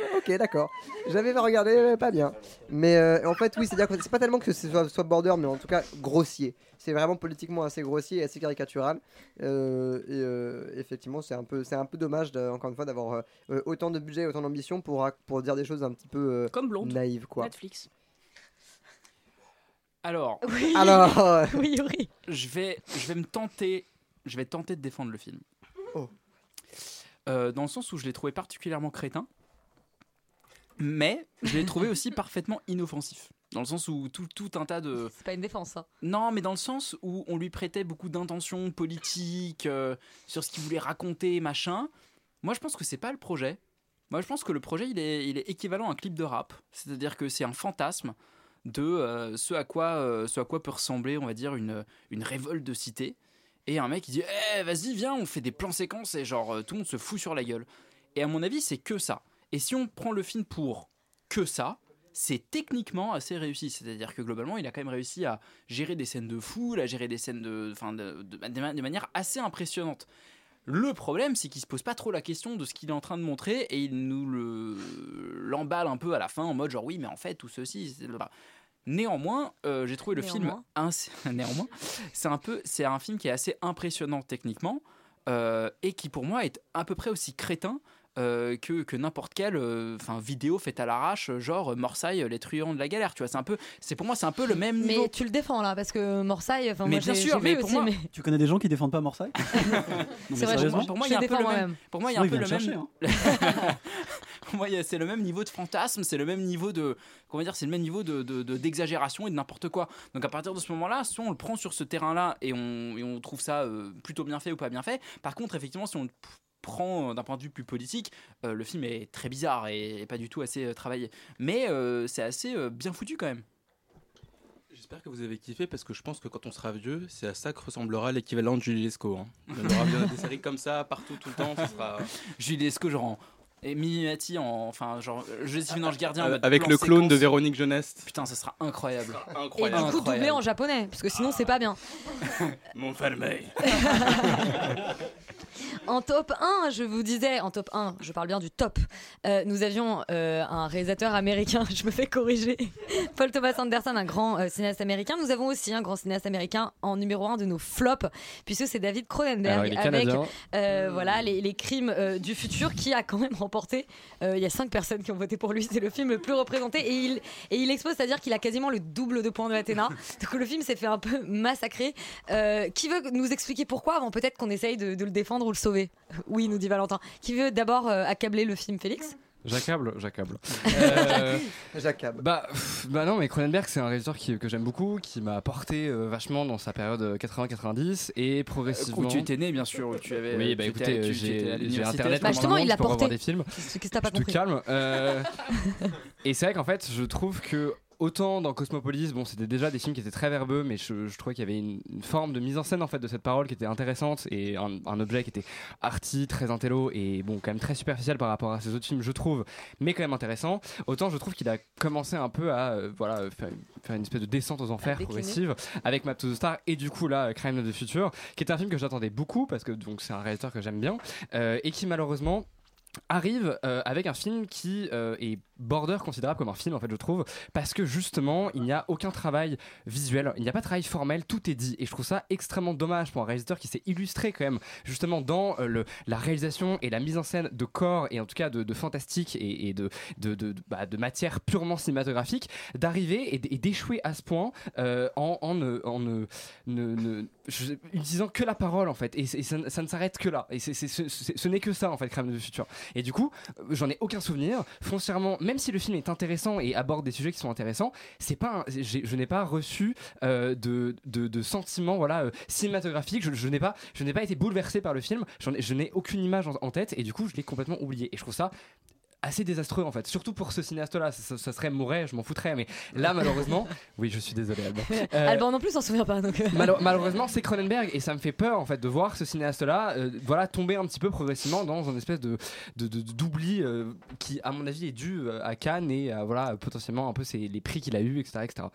Ok, d'accord. J'avais regardé, euh, pas bien. Mais euh, en fait, oui, c'est-à-dire que c'est pas tellement que ce soit, soit border, mais en tout cas grossier. C'est vraiment politiquement assez grossier et assez caricatural. Euh, et euh, effectivement, c'est un peu, c'est un peu dommage, de- encore une fois, d'avoir autant de budget, et autant d'ambition pour, pour dire des choses un petit peu euh, Comme Blonde. naïves, quoi. Netflix. Alors, Oui. Alors, euh, Oui, oui. je vais, je vais me tenter, je vais tenter de défendre le film. Oh. Euh, dans le sens où je l'ai trouvé particulièrement crétin, mais je l'ai trouvé aussi parfaitement inoffensif. Dans le sens où tout, tout un tas de, C'est pas une défense, ça. Non, mais dans le sens où on lui prêtait beaucoup d'intentions politiques euh, sur ce qu'il voulait raconter, machin. Moi, je pense que c'est pas le projet. Moi, je pense que le projet, il est, il est équivalent à un clip de rap. C'est-à-dire que c'est un fantasme de euh, ce, à quoi, euh, ce à quoi peut ressembler, on va dire, une, une révolte de cité. Et un mec, il dit Eh, vas-y, viens, on fait des plans séquences et genre, tout le monde se fout sur la gueule. Et à mon avis, c'est que ça. Et si on prend le film pour que ça, c'est techniquement assez réussi. C'est-à-dire que globalement, il a quand même réussi à gérer des scènes de foule, à gérer des scènes de, enfin, de, de, de ma- de manière assez impressionnante. Le problème, c'est qu'il se pose pas trop la question de ce qu'il est en train de montrer et il nous le l'emballe un peu à la fin en mode genre oui, mais en fait tout ceci. Néanmoins, euh, j'ai trouvé le Néanmoins. film ins- néanmoins, c'est un peu, c'est un film qui est assez impressionnant techniquement euh, et qui pour moi est à peu près aussi crétin euh, que, que n'importe quelle euh, vidéo faite à l'arrache genre Morsaille les truands de la galère tu vois c'est un peu c'est pour moi c'est un peu le même niveau Mais tu le défends là, parce que Morsaille, enfin, Mais moi bien j'ai- sûr, mais pour aussi, moi- mais Tu connais des gens qui défendent pas mais C'est vrai, sérieusement pour moi je il y a un peu le même moi-même. pour moi il y a un peu le même moi, il y a- c'est le même niveau de fantasme, c'est le même niveau de, comment dire, c'est le même niveau de, de- de- d'exagération et de n'importe quoi. Donc à partir de ce moment-là, soit on le prend sur ce terrain-là et on, et on trouve ça euh, plutôt bien fait ou pas bien fait. Par contre, effectivement, si on prend euh, d'un point de vue plus politique, euh, le film est très bizarre et, et pas du tout assez euh, travaillé. Mais euh, c'est assez euh, bien foutu quand même. J'espère que vous avez kiffé parce que je pense que quand on sera vieux, c'est à ça que ressemblera l'équivalent de Julie Lescaut. hein. Il y en aura bien des séries comme ça partout, tout le temps. Ce sera... Julie Lescaut, genre en- et Mimimati en, enfin genre Joséphine Ange Gardien en Euh, mode avec plan le clone séquence. de Véronique Jeunesse. Putain, ça sera incroyable. Et Incroyable. du coup, doublé en japonais, parce que sinon, c'est pas bien. Mon fermé. En top 1, je vous disais, en top 1, je parle bien du top, euh, nous avions euh, un réalisateur américain, je me fais corriger, Paul Thomas Anderson, un grand euh, cinéaste américain. Nous avons aussi un grand cinéaste américain en numéro 1 de nos flops, puisque c'est David Cronenberg avec voilà, les, les crimes du futur qui a quand même remporté. il y a 5 personnes qui ont voté pour lui, c'est le film le plus représenté et il, et il expose, c'est-à-dire qu'il a quasiment le double de points de Athéna. Donc le film s'est fait un peu massacrer. Qui veut nous expliquer pourquoi avant peut-être qu'on essaye de, de le défendre ou le sauver Oui, nous dit Valentin. Qui veut d'abord euh, accabler le film Félix? J'accable, j'accable. Euh, J'accable. Bah, pff, bah non, mais Cronenberg, c'est un réalisateur qui- que j'aime beaucoup, qui m'a apporté euh, vachement dans sa période euh, 80-90 et progressivement. Où tu étais né, bien sûr, où tu avais. Oui, bah écoutez, j'ai internet. Bah, justement, il pour porté. des films. Qu'est-ce que t'as pas Je te compris calme. euh, et c'est vrai qu'en fait, je trouve que autant dans Cosmopolis, bon, c'était déjà des films qui étaient très verbeux, mais je, je trouvais qu'il y avait une, une forme de mise en scène en fait de cette parole qui était intéressante et un, un objet qui était arty, très intello et bon, quand même très superficiel par rapport à ces autres films, je trouve, mais quand même intéressant. Autant je trouve qu'il a commencé un peu à euh, voilà faire, faire une espèce de descente aux enfers progressive avec Map to the Star et du coup là Crime of the Future, qui est un film que j'attendais beaucoup parce que donc c'est un réalisateur que j'aime bien euh, et qui malheureusement arrive euh, avec un film qui euh, est border considérable comme un film en fait je trouve parce que justement il n'y a aucun travail visuel il n'y a pas de travail formel tout est dit et je trouve ça extrêmement dommage pour un réalisateur qui s'est illustré quand même justement dans euh, le, la réalisation et la mise en scène de corps et en tout cas de, de fantastique et, et de, de, de, bah, de matière purement cinématographique d'arriver et, d'échouer à ce point euh, en, en, ne- en ne, ne- ne- je- utilisant que la parole en fait et, et ça, ça ne s'arrête que là et c'est- c'est- ce, c'est- ce n'est que ça en fait Crème de futur. Et du coup j'en ai aucun souvenir foncièrement même si le film est intéressant et aborde des sujets qui sont intéressants je n'ai pas reçu euh, de, de, sentiments voilà euh, cinématographiques. Je, n'ai pas été bouleversé par le film. Je n'ai aucune image en, en tête et du coup je l'ai complètement oublié. Et je trouve ça assez désastreux en fait surtout pour ce cinéaste là ça, ça- ça serait Mouret je m'en foutrais mais là malheureusement oui je suis désolé Alban Euh, Alban non plus s'en souvient pas donc. euh. Malheureusement, c'est Cronenberg et ça me fait peur en fait de voir ce cinéaste-là, euh, voilà, tomber un petit peu progressivement dans une espèce de d'oubli euh, qui, à mon avis, est dû à Cannes et à, voilà potentiellement un peu ses- les prix qu'il a eu, etc., etc.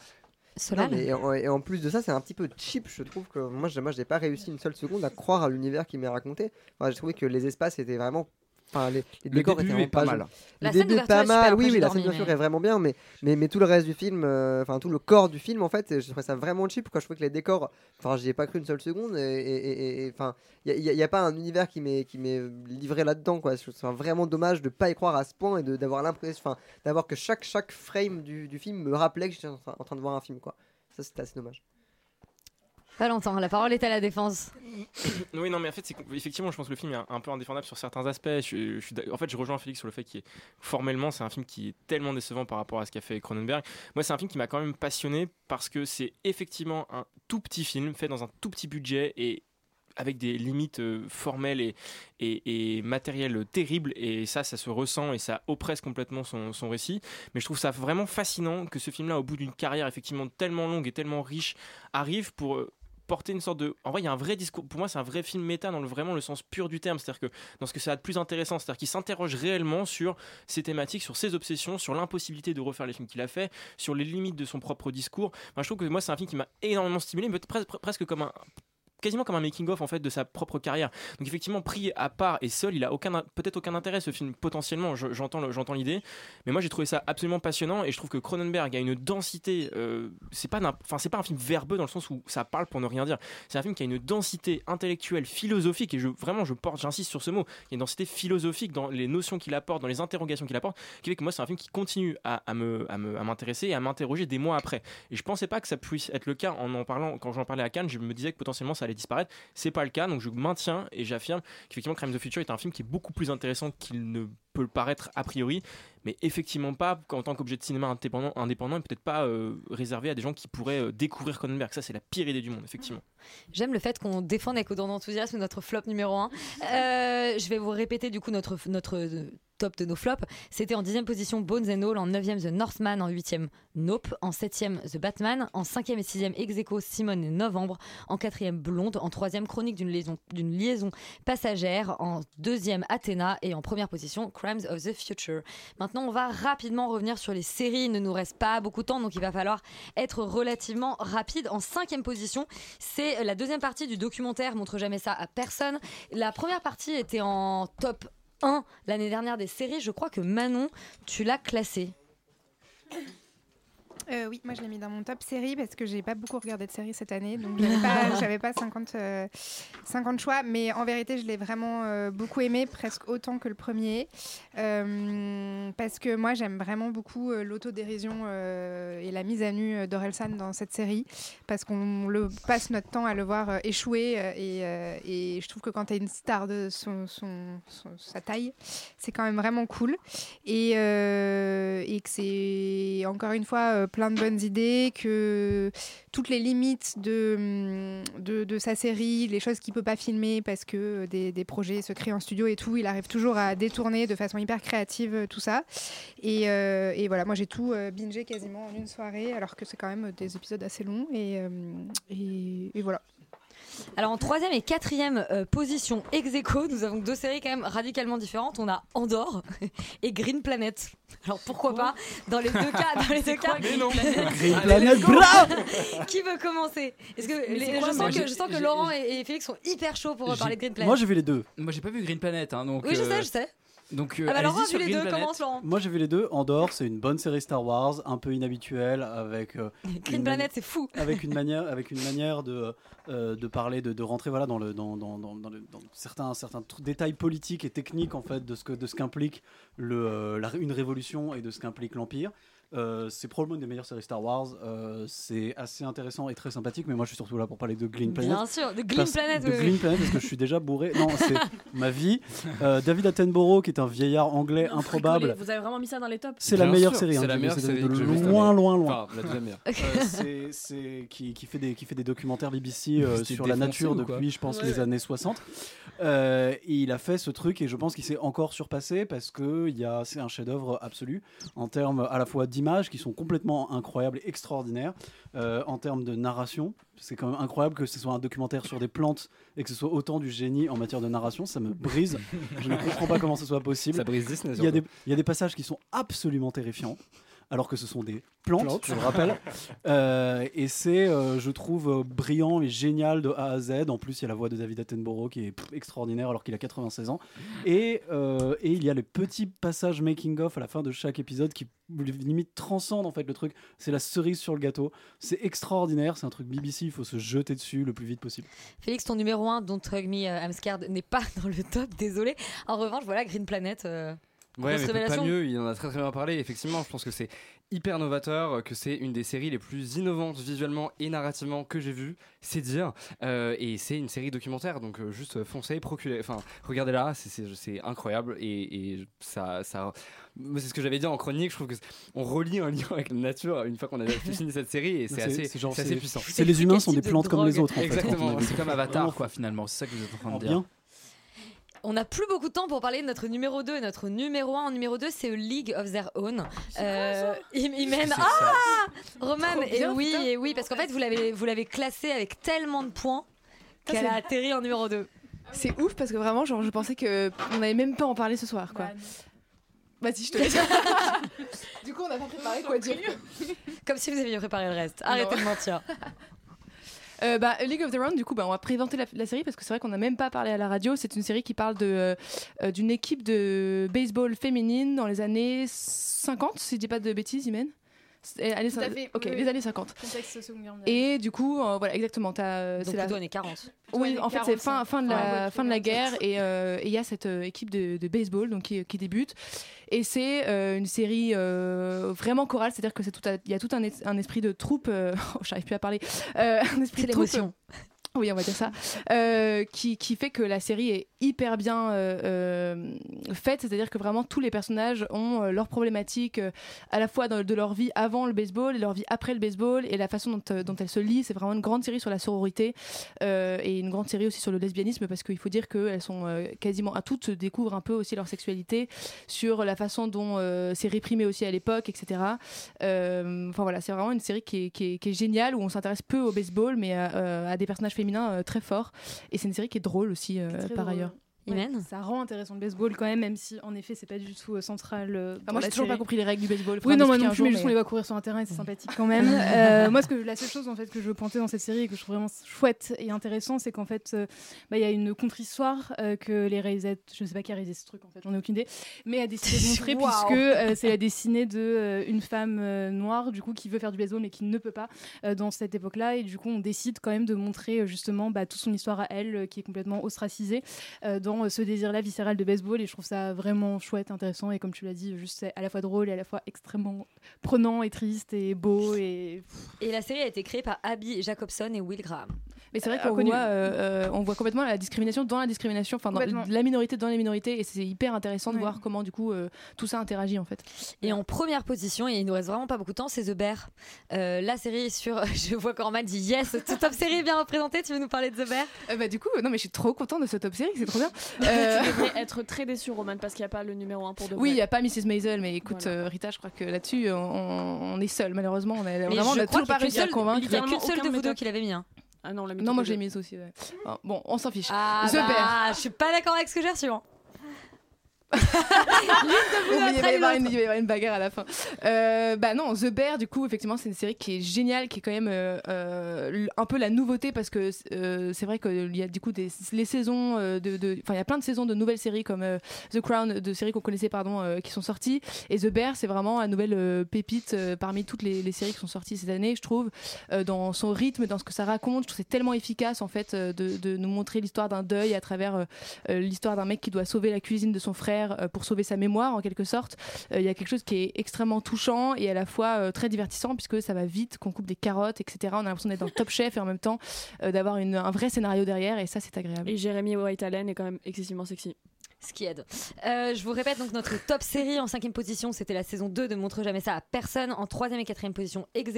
Non, mais et, en, et en plus de ça, c'est un petit peu cheap, je trouve que moi, je- moi, j'ai pas réussi une seule seconde à croire à l'univers qui m'est raconté. Enfin, j'ai trouvé que les espaces étaient vraiment, enfin, les, les Le décors début étaient vraiment est pas mal. Le La scène début est d'ouverture pas est mal, oui, oui, la scène d'ouverture mais- est vraiment bien, mais, mais, mais tout le reste du film, euh, enfin tout le corps du film, en fait, je trouvais ça vraiment cheap. Quoi. Je trouvais que les décors, enfin, j'y ai pas cru une seule seconde, et- enfin, il n'y a, pas un univers qui m'est qui m'est livré là-dedans, quoi. Je trouve ça vraiment dommage de pas y croire à ce point et d'avoir l'impression, enfin, d'avoir que chaque chaque frame du, du film me rappelait que j'étais en train de voir un film, quoi. Ça, c'était assez dommage. Valentin, la parole est à la défense. Oui, non, mais en fait, effectivement, je pense que le film est un, peu indéfendable sur certains aspects. En fait, je rejoins Félix sur le fait est formellement, c'est un film qui est tellement décevant par rapport à ce qu'a fait Cronenberg. Moi, c'est un film qui m'a quand même passionné parce que c'est effectivement un tout petit film fait dans un tout petit budget et avec des limites euh, formelles et, matérielles terribles et ça ça se ressent et ça oppresse complètement son, son récit mais je trouve ça vraiment fascinant que ce film là au bout d'une carrière effectivement tellement longue et tellement riche arrive pour euh, porter une sorte de en vrai il y a un vrai discours pour moi c'est un vrai film méta dans le, sens pur du terme. C'est-à-dire que dans ce que ça a de plus intéressant c'est-à-dire qu'il s'interroge réellement sur ses thématiques sur ses obsessions sur l'impossibilité de refaire les films qu'il a fait sur les limites de son propre discours. Enfin, je trouve que moi c'est un film qui m'a énormément stimulé mais presque comme un quasiment comme un making of en fait de sa propre carrière. Donc effectivement pris à part et seul il a peut-être aucun intérêt ce film potentiellement. Je- j'entends j'entends l'idée. Mais moi j'ai trouvé ça absolument passionnant et je trouve que Cronenberg a une densité euh, c'est pas enfin c'est pas un film verbeux dans le sens où ça parle pour ne rien dire. C'est un film qui a une densité intellectuelle philosophique et je vraiment je porte j'insiste sur ce mot il y a une densité philosophique dans les notions qu'il apporte dans les interrogations qu'il apporte qui fait que moi c'est un film qui continue à me- à m'intéresser et à m'interroger des mois après. Et je pensais pas que ça puisse être le cas en en parlant quand j'en parlais à Cannes je me disais que potentiellement ça allait disparaître. C'est pas le cas donc je maintiens et j'affirme qu'effectivement Crime the Future est un film qui est beaucoup plus intéressant qu'il ne peut le paraître a priori. Mais effectivement pas en tant qu'objet de cinéma indépendant, indépendant et peut-être pas euh, réservé à des gens qui pourraient euh, découvrir Cronenberg. Ça c'est la pire idée du monde effectivement. J'aime le fait qu'on défende avec autant d'enthousiasme notre flop numéro 1. je vais vous répéter du coup notre, notre euh, top de nos flops. C'était en 10e position Bones and All, en 9e The Northman, en 8e Nope, en 7e The Batman, en 5e et 6e Execo Simone et Novembre, en 4e Blonde, en 3e Chronique d'une liaison, liaison passagère, en 2e Athéna et en première position Crimes of the Future. Maintenant, on va rapidement revenir sur les séries. Il ne nous reste pas beaucoup de temps, donc il va falloir être relativement rapide. En 5e position, c'est la deuxième partie du documentaire Montre jamais ça à personne. La première partie était en top 1 l'année dernière des séries. Je crois que Manon, tu l'as classé. Euh, oui, moi je l'ai mis dans mon top série parce que j'ai pas beaucoup regardé de séries cette année, donc j'avais pas, pas 50, euh, 50 choix, mais en vérité je l'ai vraiment euh, beaucoup aimé, presque autant que le premier, parce que moi j'aime vraiment beaucoup l'autodérision et la mise à nu d'Orelsan dans cette série, parce qu'on le passe notre temps à le voir échouer, et, et je trouve que quand tu es une star de son, son- son- sa taille, c'est quand même vraiment cool, et, et que c'est encore une fois plein de bonnes idées, que toutes les limites de, hum, de, de sa série, les choses qu'il peut pas filmer parce que euh, des, des projets se créent en studio et tout, il arrive toujours à détourner de façon hyper créative euh, tout ça. Et, euh, et voilà, moi j'ai tout bingé quasiment en une soirée, alors que c'est quand même des épisodes assez longs. Et, et voilà. Alors en troisième et quatrième euh, position ex aequo, nous avons deux séries quand même radicalement différentes. On a Andorre et Green Planet. Alors pourquoi pas dans les deux cas, dans les deux cas. Mais non. Green Planet, bravo Qui veut commencer Est-ce que les- je, sens que, j'ai- je sens que j'ai- Laurent et, et Félix sont hyper chauds pour parler de Green Planet. Moi j'ai vu les deux. Moi j'ai pas vu Green Planet, hein, donc. Oui, je euh, sais, je sais. Donc, euh, Ah bah Laurent allez-y a vu les deux, Laurent. Moi j'ai vu les deux. Andorre, c'est une bonne série Star Wars, un peu inhabituelle, avec euh, Green une Planet, c'est fou. avec une manière, avec une manière de euh, de parler, de, de rentrer voilà dans le dans, dans, dans, dans le- dans certains certains détails politiques et techniques en fait de ce que de ce qu'implique le euh, la- une révolution et de ce qu'implique l'empire. Euh, c'est probablement une des meilleures séries Star Wars. Euh, c'est assez intéressant et très sympathique, mais moi je suis surtout là pour parler de Green Planet. Bien sûr, de Green Parce- Planet, De oui, Green oui. Planet parce que je suis déjà bourré. Non, c'est ma vie. Euh, David Attenborough, qui est un vieillard anglais improbable. Vous avez vraiment mis ça dans les tops C'est la Bien meilleure sûr, série. c'est hein, la que j'ai meilleure c'est série de que loin, loin, loin. Enfin, la deuxième meilleure. Euh, c'est- c'est qui, qui fait des qui fait des documentaires BBC euh, sur la nature depuis, je pense, Ouais, les années 60. Euh, et il a fait ce truc et je pense qu'il s'est encore surpassé parce que il y a c'est un chef-d'œuvre absolu en termes à la fois d'images qui sont complètement incroyables et extraordinaires, euh, en termes de narration. C'est quand même incroyable que ce soit un documentaire sur des plantes et que ce soit autant du génie en matière de narration. Ça me brise. je ne comprends pas comment ce soit possible. Ça brise Disney, Il y, a des, surtout. il y a des passages qui sont absolument terrifiants. Alors que ce sont des plantes, Plantes. je le rappelle. Euh, et c'est, euh, je trouve, euh, brillant et génial de A à Z. En plus, il y a la voix de David Attenborough qui est pff, extraordinaire alors qu'il a 96 ans. Et, euh, et il y a les petits passages making-of à la fin de chaque épisode qui limite transcendent en fait le truc. C'est la cerise sur le gâteau. C'est extraordinaire. C'est un truc BBC. Il faut se jeter dessus le plus vite possible. Félix, ton numéro 1, Don't Hug Me, I'm Scared, n'est pas dans le top, désolé. En revanche, voilà, Green Planet. Ouais, mais pas mieux, il en a très très bien parlé. Effectivement, je pense que c'est hyper novateur, que c'est une des séries les plus innovantes visuellement et narrativement que j'ai vues, c'est dire. Euh, et c'est une série documentaire, donc euh, juste euh, foncez, procurez, enfin regardez-la, c'est- incroyable et, et ça, c'est ce que j'avais dit en chronique. Je trouve que on relie un lien avec la nature une fois qu'on a fini cette série et c'est assez, genre, puissant. c'est les humains sont des plantes comme les autres, en Exactement, a vu. c'est comme Avatar quoi, finalement. C'est ça que vous êtes en train de dire. bien. On n'a plus beaucoup de temps pour parler de notre numéro 2. Notre numéro 1 en numéro 2, c'est League of Their Own. Euh, il, il mène. C'est Ah. Roman, et oui, putain. et oui, parce qu'en fait, vous l'avez, vous l'avez classé avec tellement de points qu'elle c'est- a atterri en numéro 2. C'est ouf parce que vraiment, genre, je pensais que on n'avait même pas en parler ce soir, quoi. Vas-y, je te laisse. du coup, on n'a pas préparé quoi dire. Comme si vous aviez préparé le reste. Arrêtez Non. de mentir. Euh, bah, League of the Round, du coup, bah, on va présenter la, série parce que c'est vrai qu'on n'a même pas parlé à la radio. C'est une série qui parle euh, euh, d'une équipe de baseball féminine dans les années 50, si je dis pas de bêtises, Imen. C'est- Allez, Tout à fait, Ok, oui, les oui. années 50. Contexte Seconde Guerre mondiale. Et du coup, euh, voilà, exactement. t'as, euh, Donc c'est la- plutôt années 40. Oui, en fait, c'est fin, 45. fin de Ouais, la, ouais, fin de la guerre et euh, et il y a cette euh, équipe de, de baseball donc, qui, qui débute. Et c'est euh, une série euh, vraiment chorale, c'est-à-dire que c'est tout à- il y a tout un, es- un esprit de troupe. euh, oh, J'arrive plus à parler. Euh, un esprit C'est de troupe, l'émotion. oui, on va dire ça. Euh, qui, qui fait que la série est hyper bien euh, euh, faite, c'est-à-dire que vraiment tous les personnages ont euh, leurs problématiques à la fois de leur vie avant le baseball et leur vie après le baseball et la façon dont, elles se lient. C'est vraiment une grande série sur la sororité et une grande série aussi sur le lesbianisme parce qu'il faut dire qu'elles sont quasiment à toutes découvrent un peu aussi leur sexualité sur la façon dont c'est réprimé aussi à l'époque, etc. Enfin voilà, c'est vraiment une série qui est, qui est- géniale où on s'intéresse peu au baseball mais à, à des personnages féminins euh, très forts et c'est une série qui est drôle aussi euh, par drôle. ailleurs. Imen Ça rend intéressant le baseball quand même, même si en effet c'est pas du tout euh, central. euh, pour moi, j'ai toujours série. pas compris les règles du baseball. Oui, non, moi non plus, mais jour, juste on les voit courir sur un terrain et c'est sympathique quand même. Euh, moi, ce que, la seule chose en fait que je veux pointer dans cette série et que je trouve vraiment chouette et intéressant, c'est qu'en fait, euh, bah, il y a une contre-histoire euh, que les réalisateurs, je ne sais pas qui a réalisé ce truc en fait, j'en ai aucune idée, mais a décidé de montrer Waouh. puisque euh, c'est la dessinée de euh, une femme euh, noire du coup qui veut faire du baseball mais qui ne peut pas euh, dans cette époque-là et du coup on décide quand même de montrer euh, justement bah, toute son histoire à elle euh, qui est complètement ostracisée euh, dans euh, ce désir-là viscéral de baseball et je trouve ça vraiment chouette, intéressant et comme tu l'as dit, juste c'est à la fois drôle et à la fois extrêmement prenant et triste et beau et Et la série a été créée par Abby Jacobson et Will Graham. Mais c'est vrai Euh, qu'on voit, euh, euh, on voit complètement la discrimination dans la discrimination, enfin la minorité dans les minorités, et c'est hyper intéressant de Ouais. voir comment du coup euh, tout ça interagit en fait. Et en première position, et il nous reste vraiment pas beaucoup de temps, c'est The Bear. Euh, la série sur. Je vois Corman dit yes, toute top série est bien représentée. Tu veux nous parler de The Bear? Euh, bah du coup, non mais je suis trop contente de ce top série, c'est trop bien. Tu Euh, devrais être très déçu, Roman, parce qu'il n'y a pas le numéro 1 pour de Oui, il n'y a pas Mrs. Maisel, mais écoute, euh, Rita, je crois que là-dessus, on, on est seul, malheureusement. On a, Mais vraiment, on je a crois toujours pas qu'il y réussi a à convaincre. seule- il y a qu'une seule de vous deux qui l'avait mis. Hein. Ah non, l'a mis Non, moi les je l'ai deux. mise aussi. ouais. Ah, Bon, on s'en fiche. Ah, The bah, Bear. je suis pas d'accord avec ce que j'ai reçu. hein. Il, va y avoir une, il va y avoir une bagarre à la fin. Euh, bah non, The Bear, du coup, effectivement, c'est une série qui est géniale, qui est quand même euh, euh, un peu la nouveauté parce que euh, c'est vrai qu'il y a du coup des, les saisons de, de- enfin il y a plein de saisons de nouvelles séries comme The Crown, de séries qu'on connaissait pardon, qui sont sorties. Et The Bear, c'est vraiment la nouvelle pépite parmi toutes les, les séries qui sont sorties cette année, je trouve, dans son rythme, dans ce que ça raconte. Je trouve que c'est tellement efficace en fait de, de nous montrer l'histoire d'un deuil à travers l'histoire d'un mec qui doit sauver la cuisine de son frère euh, pour sauver sa mémoire en quelque sorte. Euh, Il y a quelque chose qui est extrêmement touchant et à la fois euh, très divertissant puisque ça va vite, qu'on coupe des carottes, etc. On a l'impression d'être dans Top Chef et en même temps d'avoir un vrai scénario derrière et ça c'est agréable. Et Jérémy White Allen est quand même excessivement sexy. Ce qui aide. Euh, je vous répète donc notre top série en cinquième position, c'était la saison 2 de Montre jamais ça à personne. En troisième et quatrième position, ex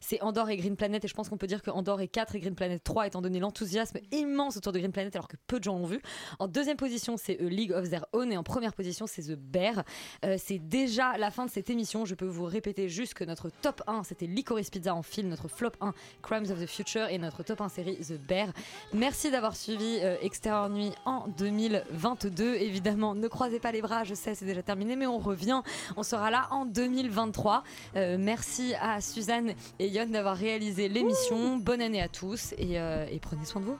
c'est Andorre et Green Planet. Et je pense qu'on peut dire que Andorre est 4 et Green Planet 3, étant donné l'enthousiasme immense autour de Green Planet, alors que peu de gens l'ont vu. En deuxième position, c'est A League of Their Own. Et en première position, c'est The Bear. Euh, c'est déjà la fin de cette émission. Je peux vous répéter juste que notre top 1, c'était Licorice Pizza en film. Notre flop 1, Crimes of the Future. Et notre top 1 série, The Bear. Merci d'avoir suivi euh, Extérieur Nuit en 2022 évidemment. Ne croisez pas les bras, je sais, c'est déjà terminé, mais on revient. On sera là en 2023. Euh, merci à Suzanne et Yon d'avoir réalisé l'émission. Bonne année à tous et euh, prenez soin de vous.